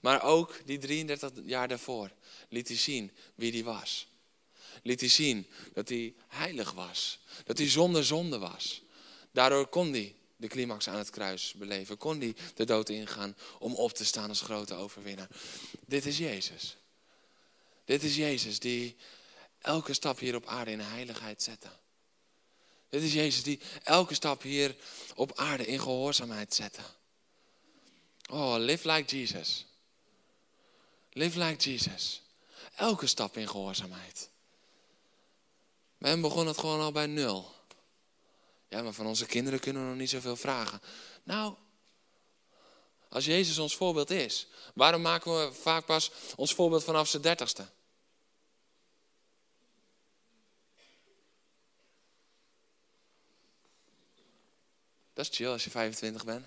Maar ook die 33 jaar daarvoor liet hij zien wie hij was. Liet hij zien dat hij heilig was. Dat hij zonder zonde was. Daardoor kon hij de climax aan het kruis beleven. Kon hij de dood ingaan om op te staan als grote overwinnaar. Dit is Jezus. Dit is Jezus die elke stap hier op aarde in heiligheid zette. Dit is Jezus die elke stap hier op aarde in gehoorzaamheid zette. Oh, live like Jesus. Live like Jesus. Elke stap in gehoorzaamheid. Bij hem begon het gewoon al bij nul. Ja, maar van onze kinderen kunnen we nog niet zoveel vragen. Nou, als Jezus ons voorbeeld is, waarom maken we vaak pas ons voorbeeld vanaf zijn dertigste? Dat is chill als je 25 bent.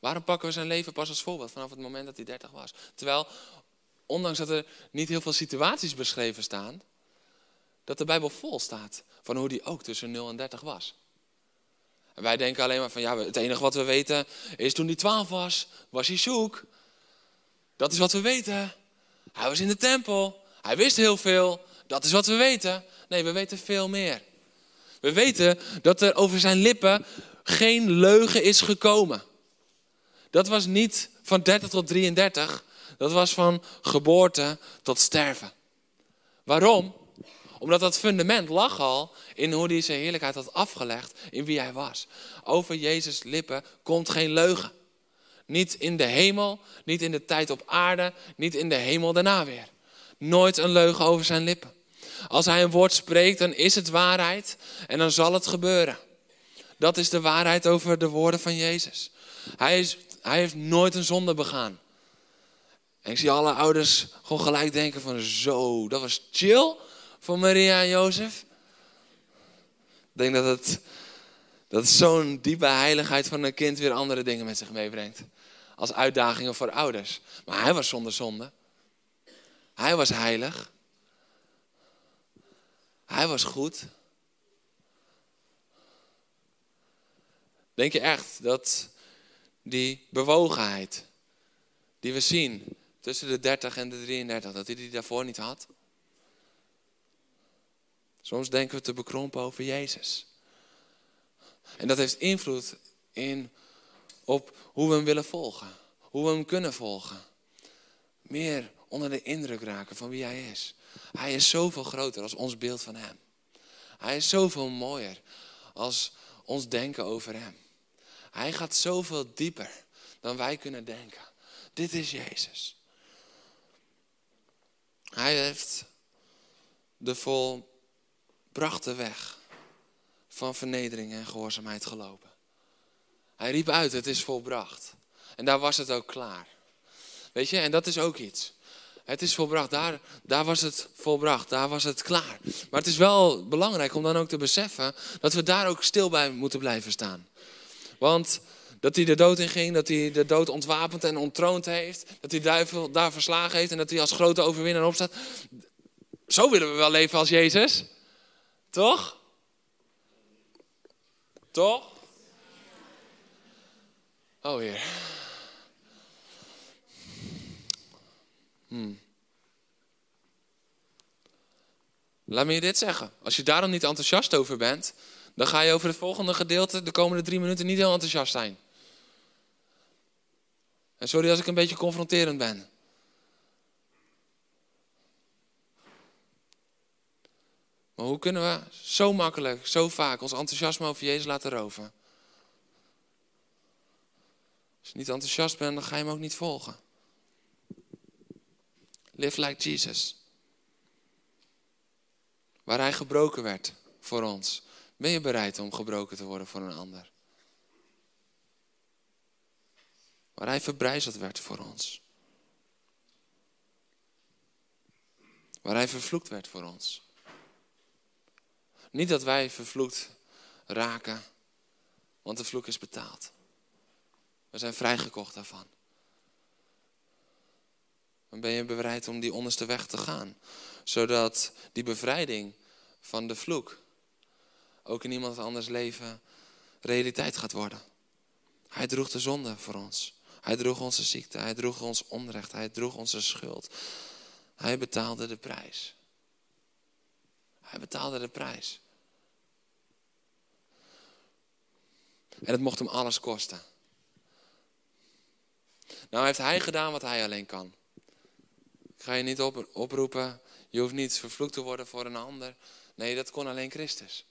Waarom pakken we zijn leven pas als voorbeeld vanaf het moment dat hij 30 was? Terwijl, ondanks dat er niet heel veel situaties beschreven staan, dat de Bijbel vol staat van hoe die ook tussen 0 en 30 was. En wij denken alleen maar van, ja, het enige wat we weten is toen hij 12 was, was hij zoek. Dat is wat we weten. Hij was in de tempel. Hij wist heel veel. Dat is wat we weten. Nee, we weten veel meer. We weten dat er over zijn lippen geen leugen is gekomen. Dat was niet van 30 tot 33. Dat was van geboorte tot sterven. Waarom? Omdat dat fundament lag al in hoe hij zijn heerlijkheid had afgelegd, in wie hij was. Over Jezus' lippen komt geen leugen. Niet in de hemel, niet in de tijd op aarde, niet in de hemel daarna weer. Nooit een leugen over zijn lippen. Als hij een woord spreekt, dan is het waarheid en dan zal het gebeuren. Dat is de waarheid over de woorden van Jezus. Hij, is, hij heeft nooit een zonde begaan. En ik zie alle ouders gewoon gelijk denken van zo, dat was chill voor Maria en Jozef. Ik denk dat het, dat zo'n diepe heiligheid van een kind weer andere dingen met zich meebrengt. Als uitdagingen voor ouders. Maar hij was zonder zonde. Hij was heilig. Hij was goed. Denk je echt dat die bewogenheid die we zien tussen de 30 en de 33, dat hij die daarvoor niet had? Soms denken we te bekrompen over Jezus. En dat heeft invloed in, op hoe we hem willen volgen. Hoe we hem kunnen volgen. Meer onder de indruk raken van wie hij is. Hij is zoveel groter als ons beeld van hem. Hij is zoveel mooier als ons denken over hem. Hij gaat zoveel dieper dan wij kunnen denken. Dit is Jezus. Hij heeft de volbrachte weg van vernedering en gehoorzaamheid gelopen. Hij riep uit, het is volbracht. En daar was het ook klaar. Weet je, en dat is ook iets. Het is volbracht, daar, daar was het volbracht, daar was het klaar. Maar het is wel belangrijk om dan ook te beseffen dat we daar ook stil bij moeten blijven staan. Want dat hij de dood in ging, dat hij de dood ontwapend en ontroond heeft, dat hij duivel daar verslagen heeft en dat hij als grote overwinnaar opstaat. Zo willen we wel leven als Jezus. Toch? Toch? Oh heer. Hmm. Laat me je dit zeggen. Als je daar dan niet enthousiast over bent, dan ga je over het volgende gedeelte de komende drie minuten niet heel enthousiast zijn. En sorry als ik een beetje confronterend ben. Maar hoe kunnen we zo makkelijk, zo vaak ons enthousiasme over Jezus laten roven? Als je niet enthousiast bent, dan ga je hem ook niet volgen. Live like Jesus. Waar hij gebroken werd voor ons. Ben je bereid om gebroken te worden voor een ander? Waar hij verbrijzeld werd voor ons. Waar hij vervloekt werd voor ons. Niet dat wij vervloekt raken, want de vloek is betaald. We zijn vrijgekocht daarvan. Dan ben je bereid om die onderste weg te gaan. Zodat die bevrijding van de vloek ook in iemand anders leven realiteit gaat worden. Hij droeg de zonde voor ons. Hij droeg onze ziekte. Hij droeg ons onrecht. Hij droeg onze schuld. Hij betaalde de prijs. Hij betaalde de prijs. En het mocht hem alles kosten. Nou heeft hij gedaan wat hij alleen kan. Ik ga je niet oproepen, je hoeft niet vervloekt te worden voor een ander. Nee, dat kon alleen Christus.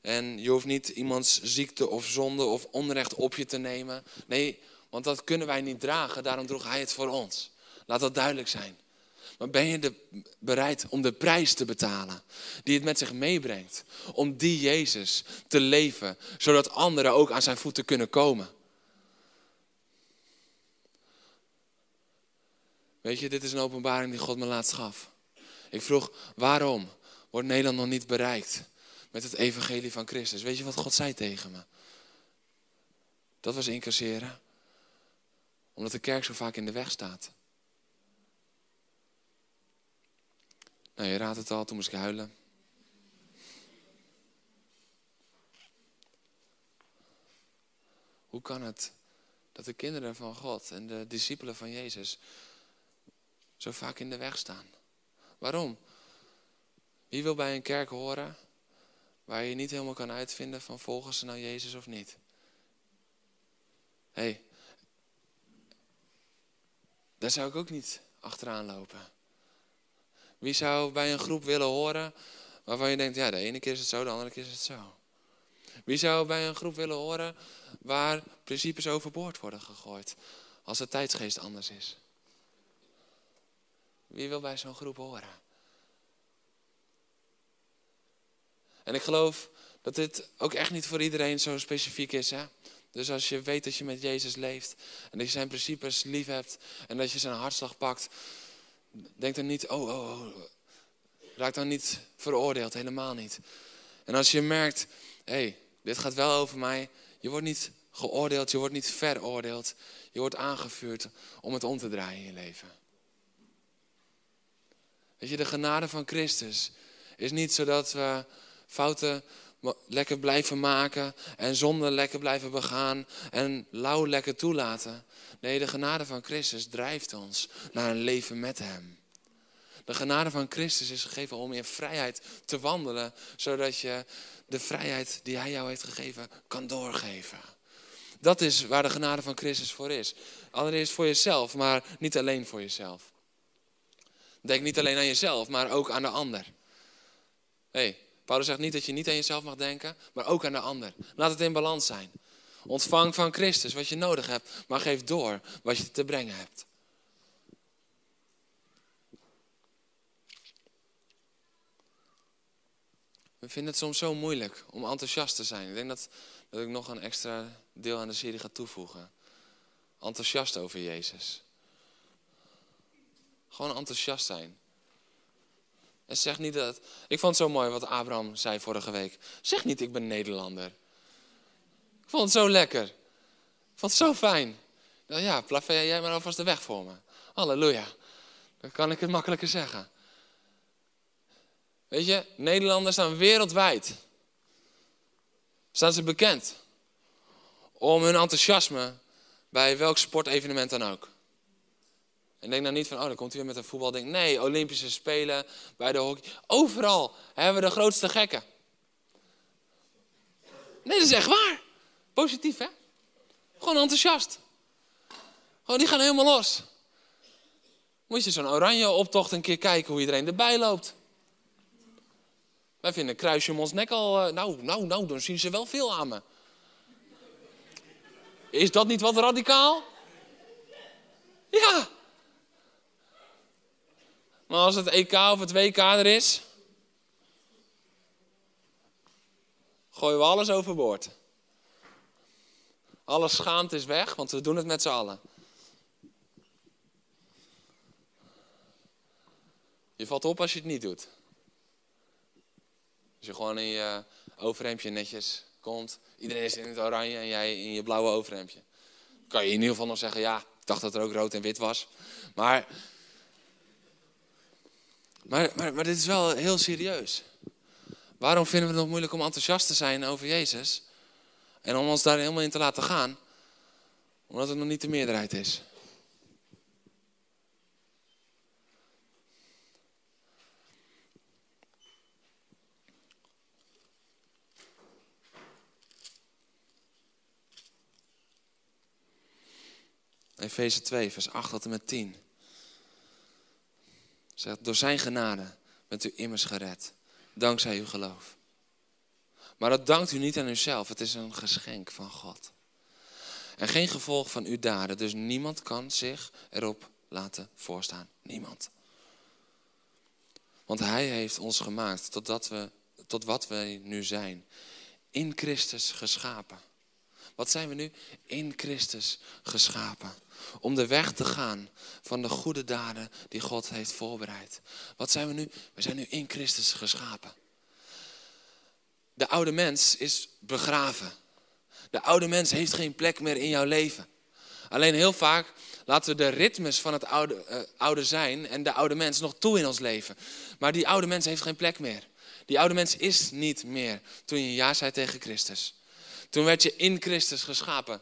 En je hoeft niet iemands ziekte of zonde of onrecht op je te nemen. Nee, want dat kunnen wij niet dragen, daarom droeg hij het voor ons. Laat dat duidelijk zijn. Maar ben je bereid om de prijs te betalen die het met zich meebrengt? Om die Jezus te leven, zodat anderen ook aan zijn voeten kunnen komen. Weet je, dit is een openbaring die God me laatst gaf. Ik vroeg, waarom wordt Nederland nog niet bereikt met het evangelie van Christus? Weet je wat God zei tegen me? Dat was incasseren. Omdat de kerk zo vaak in de weg staat. Nou, je raadt het al, toen moest ik huilen. Hoe kan het dat de kinderen van God en de discipelen van Jezus zo vaak in de weg staan? Waarom? Wie wil bij een kerk horen waar je niet helemaal kan uitvinden van volgen ze nou Jezus of niet? Hé, hey, daar zou ik ook niet achteraan lopen. Wie zou bij een groep willen horen waarvan je denkt, ja, de ene keer is het zo, de andere keer is het zo. Wie zou bij een groep willen horen waar principes overboord worden gegooid als de tijdsgeest anders is? Wie wil bij zo'n groep horen? En ik geloof dat dit ook echt niet voor iedereen zo specifiek is. Hè? Dus als je weet dat je met Jezus leeft en dat je zijn principes lief hebt en dat je zijn hartslag pakt, denk dan niet, oh, oh, oh, raak dan niet veroordeeld, helemaal niet. En als je merkt, hé, hey, dit gaat wel over mij, je wordt niet geoordeeld, je wordt niet veroordeeld, je wordt aangevuurd om het om te draaien in je leven. Weet je, de genade van Christus is niet zodat we fouten lekker blijven maken en zonde lekker blijven begaan en lauw lekker toelaten. Nee, de genade van Christus drijft ons naar een leven met Hem. De genade van Christus is gegeven om in vrijheid te wandelen, zodat je de vrijheid die Hij jou heeft gegeven kan doorgeven. Dat is waar de genade van Christus voor is. Allereerst voor jezelf, maar niet alleen voor jezelf. Denk niet alleen aan jezelf, maar ook aan de ander. Hey, Paulus zegt niet dat je niet aan jezelf mag denken, maar ook aan de ander. Laat het in balans zijn. Ontvang van Christus wat je nodig hebt, maar geef door wat je te brengen hebt. We vinden het soms zo moeilijk om enthousiast te zijn. Ik denk dat, dat ik nog een extra deel aan de serie ga toevoegen. Enthousiast over Jezus. Gewoon enthousiast zijn. En zeg niet dat. Ik vond het zo mooi wat Abraham zei vorige week. Zeg niet, ik ben Nederlander. Ik vond het zo lekker. Ik vond het zo fijn. Nou ja, plaveer jij maar alvast de weg voor me. Halleluja. Dan kan ik het makkelijker zeggen. Weet je, Nederlanders staan wereldwijd. Staan ze bekend. Om hun enthousiasme bij welk sportevenement dan ook. En denk dan niet van, oh, dan komt hij weer met een voetbal. nee, Olympische Spelen, bij de hockey. Overal hebben we de grootste gekken. Nee, dat is echt waar. Positief, hè? Gewoon enthousiast. Gewoon, die gaan helemaal los. Moet je zo'n oranje optocht een keer kijken hoe iedereen erbij loopt. Wij vinden een kruisje om ons nek al... eh, nou, nou, nou, dan zien ze wel veel aan me. Is dat niet wat radicaal? Ja. Maar als het EK of het WK er is... gooien we alles overboord. Alle schaamte is weg, want we doen het met z'n allen. Je valt op als je het niet doet. Als je gewoon in je overhemdje netjes komt. Iedereen is in het oranje en jij in je blauwe overhemdje. Kan je in ieder geval nog zeggen, ja, ik dacht dat er ook rood en wit was. Maar, maar, maar, maar dit is wel heel serieus. Waarom vinden we het nog moeilijk om enthousiast te zijn over Jezus? En om ons daar helemaal in te laten gaan? Omdat het nog niet de meerderheid is. Efeze 2, vers 8 tot en met 10. Zegt, door zijn genade bent u immers gered, dankzij uw geloof. Maar dat dankt u niet aan uzelf, het is een geschenk van God. En geen gevolg van uw daden, dus niemand kan zich erop laten voorstaan. Niemand. Want hij heeft ons gemaakt totdat we, tot wat wij nu zijn. In Christus geschapen. Wat zijn we nu? In Christus geschapen. Om de weg te gaan van de goede daden die God heeft voorbereid. Wat zijn we nu? We zijn nu in Christus geschapen. De oude mens is begraven. De oude mens heeft geen plek meer in jouw leven. Alleen heel vaak laten we de ritmes van het oude, uh, oude zijn en de oude mens nog toe in ons leven. Maar die oude mens heeft geen plek meer. Die oude mens is niet meer toen je ja zei tegen Christus. Toen werd je in Christus geschapen.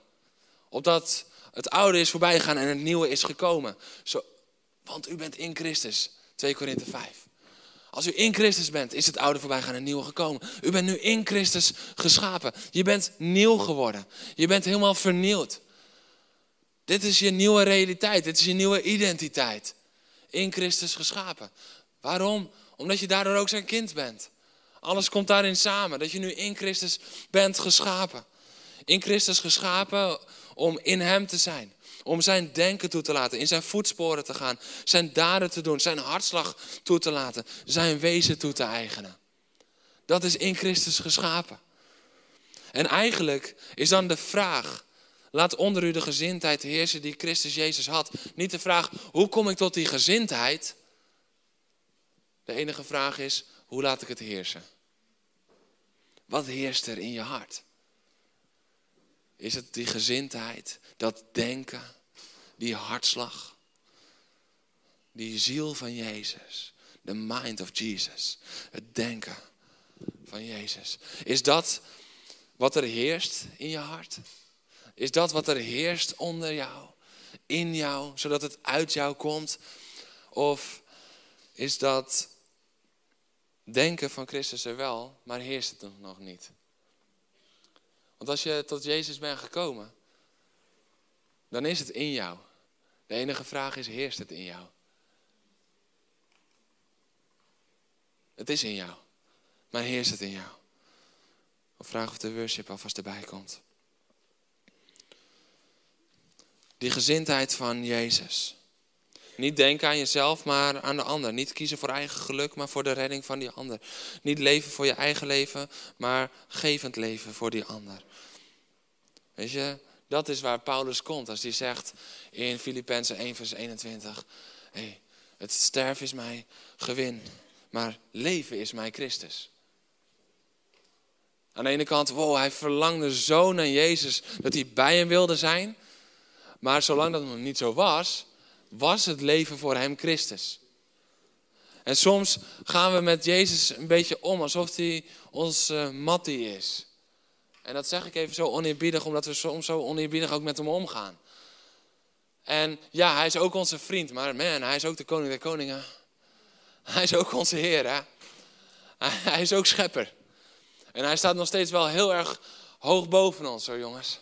Opdat het oude is voorbij gegaan en het nieuwe is gekomen. Zo, want u bent in Christus. 2 Korinthe 5. Als u in Christus bent, is het oude voorbij gaan en het nieuwe gekomen. U bent nu in Christus geschapen. Je bent nieuw geworden. Je bent helemaal vernieuwd. Dit is je nieuwe realiteit. Dit is je nieuwe identiteit. In Christus geschapen. Waarom? Omdat je daardoor ook zijn kind bent. Alles komt daarin samen. Dat je nu in Christus bent geschapen. In Christus geschapen om in Hem te zijn. Om zijn denken toe te laten, in zijn voetsporen te gaan, zijn daden te doen, zijn hartslag toe te laten, zijn wezen toe te eigenen. Dat is in Christus geschapen. En eigenlijk is dan de vraag, laat onder u de gezindheid heersen die Christus Jezus had. Niet de vraag, hoe kom ik tot die gezindheid? De enige vraag is, hoe laat ik het heersen? Wat heerst er in je hart? Is het die gezindheid, dat denken, die hartslag, die ziel van Jezus, de mind of Jesus, het denken van Jezus? Is dat wat er heerst in je hart? Is dat wat er heerst onder jou, in jou, zodat het uit jou komt? Of is dat denken van Christus er wel, maar heerst het nog niet? Want als je tot Jezus bent gekomen, dan is het in jou. De enige vraag is, heerst het in jou? Het is in jou, maar heerst het in jou? Of vraag of de worship alvast erbij komt. Die gezindheid van Jezus. Niet denken aan jezelf, maar aan de ander. Niet kiezen voor eigen geluk, maar voor de redding van die ander. Niet leven voor je eigen leven, maar gevend leven voor die ander. Weet je, dat is waar Paulus komt als hij zegt in Filippenzen 1 vers 21. Hey, het sterven is mij gewin, maar leven is mij Christus. Aan de ene kant, wow, hij verlangde zo naar Jezus dat hij bij hem wilde zijn. Maar zolang dat nog niet zo was, was het leven voor hem Christus. En soms gaan we met Jezus een beetje om alsof hij ons uh, is. En dat zeg ik even zo oneerbiedig, omdat we soms zo oneerbiedig ook met hem omgaan. En ja, hij is ook onze vriend, maar man, hij is ook de koning der koningen. Hij is ook onze Heer? Hij is ook schepper. En hij staat nog steeds wel heel erg hoog boven ons, hoor jongens.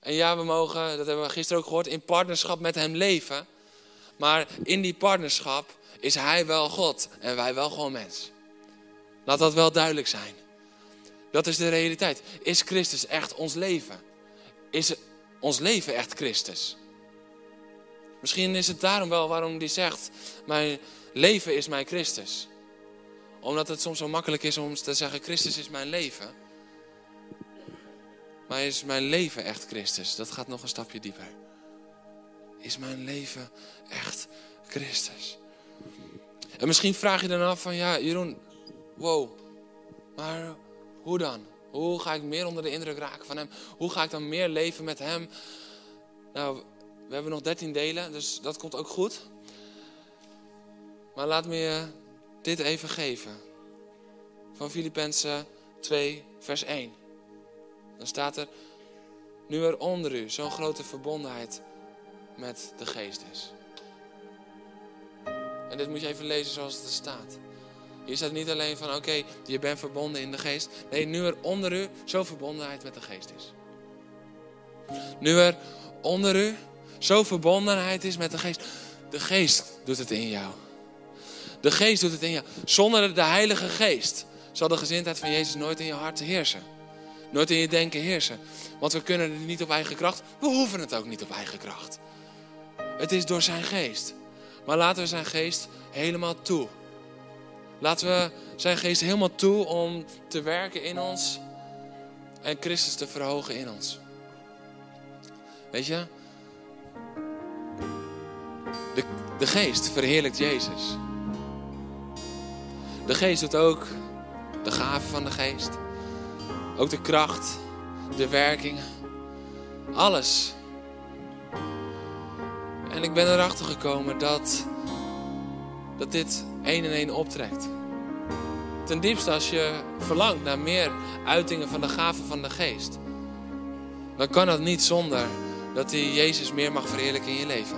En ja, we mogen, dat hebben we gisteren ook gehoord, in partnerschap met hem leven. Maar in die partnerschap is hij wel God en wij wel gewoon mens. Laat dat wel duidelijk zijn. Dat is de realiteit. Is Christus echt ons leven? Is ons leven echt Christus? Misschien is het daarom wel waarom hij zegt: Mijn leven is mijn Christus. Omdat het soms zo makkelijk is om te zeggen: Christus is mijn leven. Maar is mijn leven echt Christus? Dat gaat nog een stapje dieper. Is mijn leven echt Christus? En misschien vraag je dan af van ja, Jeroen, wow, maar hoe dan? Hoe ga ik meer onder de indruk raken van hem? Hoe ga ik dan meer leven met hem? Nou, we hebben nog 13 delen, dus dat komt ook goed. Maar laat me je dit even geven. Van Filippenzen 2, vers 1. Dan staat er, nu er onder u zo'n grote verbondenheid met de geest is. En dit moet je even lezen zoals het er staat. Hier staat niet alleen van, oké, je bent verbonden in de geest. Nee, nu er onder u zo'n verbondenheid met de geest is. Nu er onder u zo'n verbondenheid is met de geest. De geest doet het in jou. De geest doet het in jou. Zonder de Heilige Geest zal de gezindheid van Jezus nooit in je hart heersen. Nooit in je denken heersen. Want we kunnen het niet op eigen kracht. We hoeven het ook niet op eigen kracht. Het is door zijn geest. Maar laten we zijn geest helemaal toe. Laten we zijn geest helemaal toe om te werken in ons en Christus te verhogen in ons. Weet je? De, de geest verheerlijkt Jezus. De geest doet ook de gaven van de geest. Ook de kracht, de werkingen. Alles. En ik ben erachter gekomen dat, dat dit één en één optrekt. Ten diepste als je verlangt naar meer uitingen van de gaven van de geest. Dan kan dat niet zonder dat hij Jezus meer mag verheerlijken in je leven.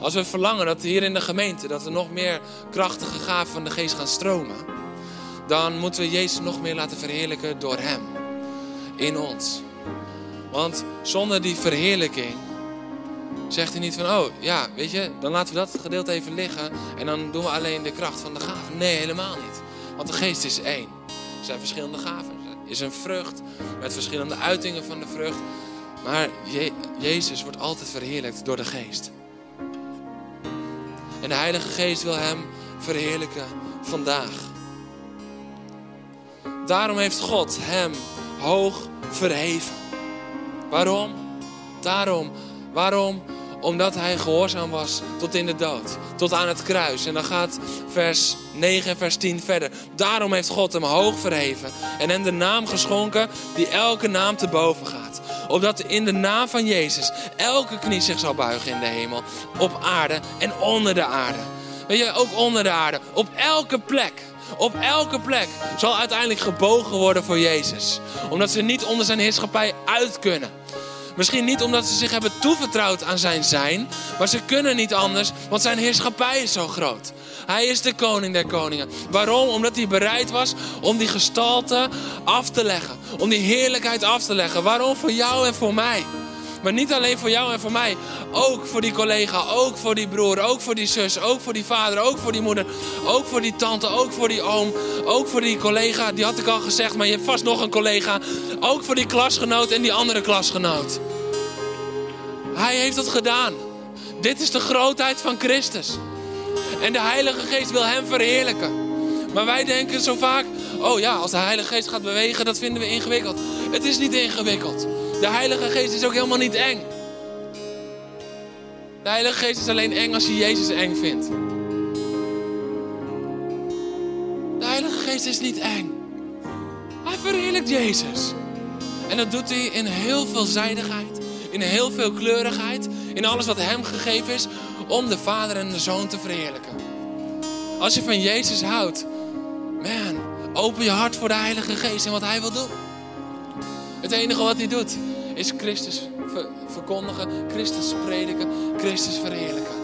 Als we verlangen dat hier in de gemeente dat er nog meer krachtige gaven van de geest gaan stromen, dan moeten we Jezus nog meer laten verheerlijken door Hem in ons. Want zonder die verheerlijking zegt hij niet van, oh ja, weet je, dan laten we dat gedeelte even liggen en dan doen we alleen de kracht van de gaven. Nee, helemaal niet. Want de geest is één. Er zijn verschillende gaven. Er is een vrucht met verschillende uitingen van de vrucht. Maar Jezus wordt altijd verheerlijkt door de geest. En de Heilige Geest wil hem verheerlijken vandaag. Daarom heeft God hem hoog verheven. Waarom? Daarom. Waarom? Omdat hij gehoorzaam was tot in de dood. Tot aan het kruis. En dan gaat vers 9 en vers 10 verder. Daarom heeft God hem hoog verheven. En hem de naam geschonken die elke naam te boven gaat. Opdat in de naam van Jezus elke knie zich zal buigen in de hemel. Op aarde en onder de aarde. Weet je, ook onder de aarde. Op elke plek. Op elke plek zal uiteindelijk gebogen worden voor Jezus. Omdat ze niet onder zijn heerschappij uit kunnen. Misschien niet omdat ze zich hebben toevertrouwd aan zijn zijn, maar ze kunnen niet anders, want zijn heerschappij is zo groot. Hij is de koning der koningen. Waarom? Omdat hij bereid was om die gestalte af te leggen. Om die heerlijkheid af te leggen. Waarom? Voor jou en voor mij. Maar niet alleen voor jou en voor mij. Ook voor die collega, ook voor die broer, ook voor die zus, ook voor die vader, ook voor die moeder. Ook voor die tante, ook voor die oom. Ook voor die collega, die had ik al gezegd, maar je hebt vast nog een collega. Ook voor die klasgenoot en die andere klasgenoot. Hij heeft het gedaan. Dit is de grootheid van Christus. En de Heilige Geest wil hem verheerlijken. Maar wij denken zo vaak, oh ja, als de Heilige Geest gaat bewegen, dat vinden we ingewikkeld. Het is niet ingewikkeld. De Heilige Geest is ook helemaal niet eng. De Heilige Geest is alleen eng als je Jezus eng vindt. De Heilige Geest is niet eng. Hij verheerlijkt Jezus. En dat doet hij in heel veel zijdigheid, in heel veel kleurigheid, in alles wat hem gegeven is, om de Vader en de Zoon te verheerlijken. Als je van Jezus houdt, man, open je hart voor de Heilige Geest en wat Hij wil doen. Het enige wat Hij doet, is Christus verkondigen, Christus prediken, Christus verheerlijken.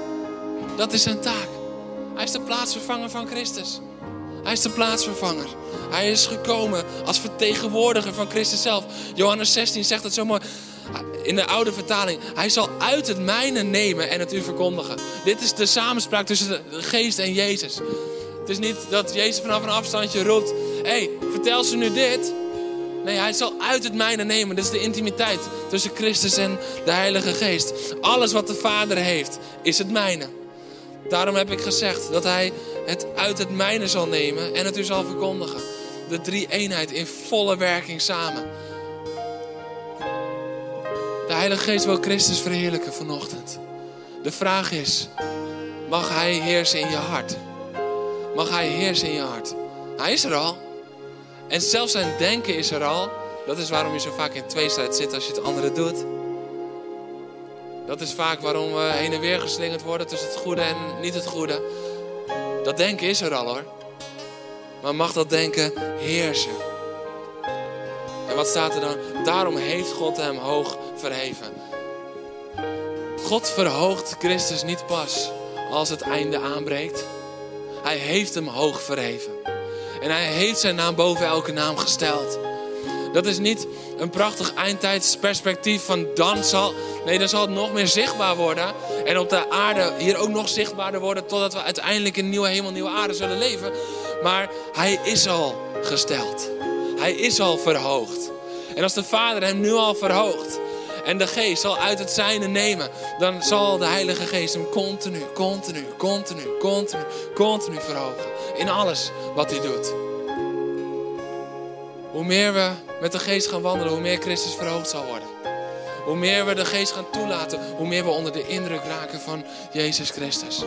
Dat is zijn taak. Hij is de plaatsvervanger van Christus. Hij is de plaatsvervanger. Hij is gekomen als vertegenwoordiger van Christus zelf. Johannes 16 zegt het zo mooi in de oude vertaling. Hij zal uit het mijne nemen en het u verkondigen. Dit is de samenspraak tussen de geest en Jezus. Het is niet dat Jezus vanaf een afstandje roept: hey, vertel ze nu dit. Nee, hij zal uit het mijne nemen. Dit is de intimiteit tussen Christus en de Heilige Geest. Alles wat de Vader heeft, is het mijne. Daarom heb ik gezegd dat hij het uit het mijne zal nemen en het u zal verkondigen. De drie eenheid in volle werking samen. De Heilige Geest wil Christus verheerlijken vanochtend. De vraag is, mag Hij heersen in je hart? Mag Hij heersen in je hart? Hij is er al. En zelfs zijn denken is er al. Dat is waarom je zo vaak in tweestrijd zit als je het andere doet. Dat is vaak waarom we heen en weer geslingerd worden tussen het goede en niet het goede. Dat denken is er al hoor. Maar mag dat denken heersen? En wat staat er dan? Daarom heeft God hem hoog verheven. God verhoogt Christus niet pas als het einde aanbreekt. Hij heeft hem hoog verheven. En hij heeft zijn naam boven elke naam gesteld. Dat is niet een prachtig eindtijdsperspectief van dan zal. Nee, dan zal het nog meer zichtbaar worden. En op de aarde hier ook nog zichtbaarder worden. Totdat we uiteindelijk in een nieuwe hemel, nieuwe aarde zullen leven. Maar hij is al gesteld. Hij is al verhoogd. En als de Vader hem nu al verhoogt. En de geest zal uit het zijne nemen. Dan zal de Heilige Geest hem continu, continu, continu, continu, continu verhogen. In alles wat hij doet. Hoe meer we met de geest gaan wandelen, hoe meer Christus verhoogd zal worden. Hoe meer we de geest gaan toelaten, hoe meer we onder de indruk raken van Jezus Christus.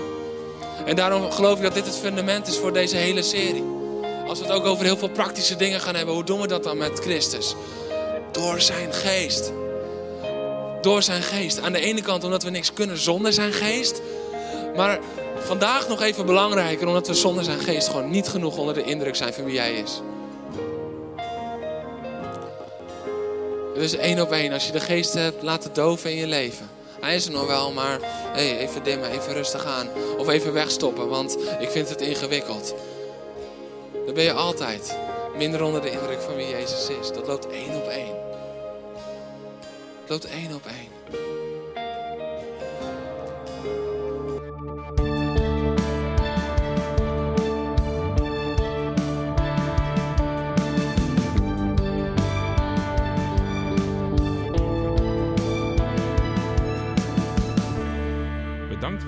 En daarom geloof ik dat dit het fundament is voor deze hele serie. Als we het ook over heel veel praktische dingen gaan hebben, hoe doen we dat dan met Christus? Door zijn geest. Door zijn geest. Aan de ene kant omdat we niks kunnen zonder zijn geest. Maar vandaag nog even belangrijker, omdat we zonder zijn geest gewoon niet genoeg onder de indruk zijn van wie hij is. Dus één op één, als je de geest hebt laten doven in je leven. Hij is er nog wel, maar hey, even dimmen, even rustig aan. Of even wegstoppen, want ik vind het ingewikkeld. Dan ben je altijd minder onder de indruk van wie Jezus is. Dat loopt één op één. Dat loopt één op één.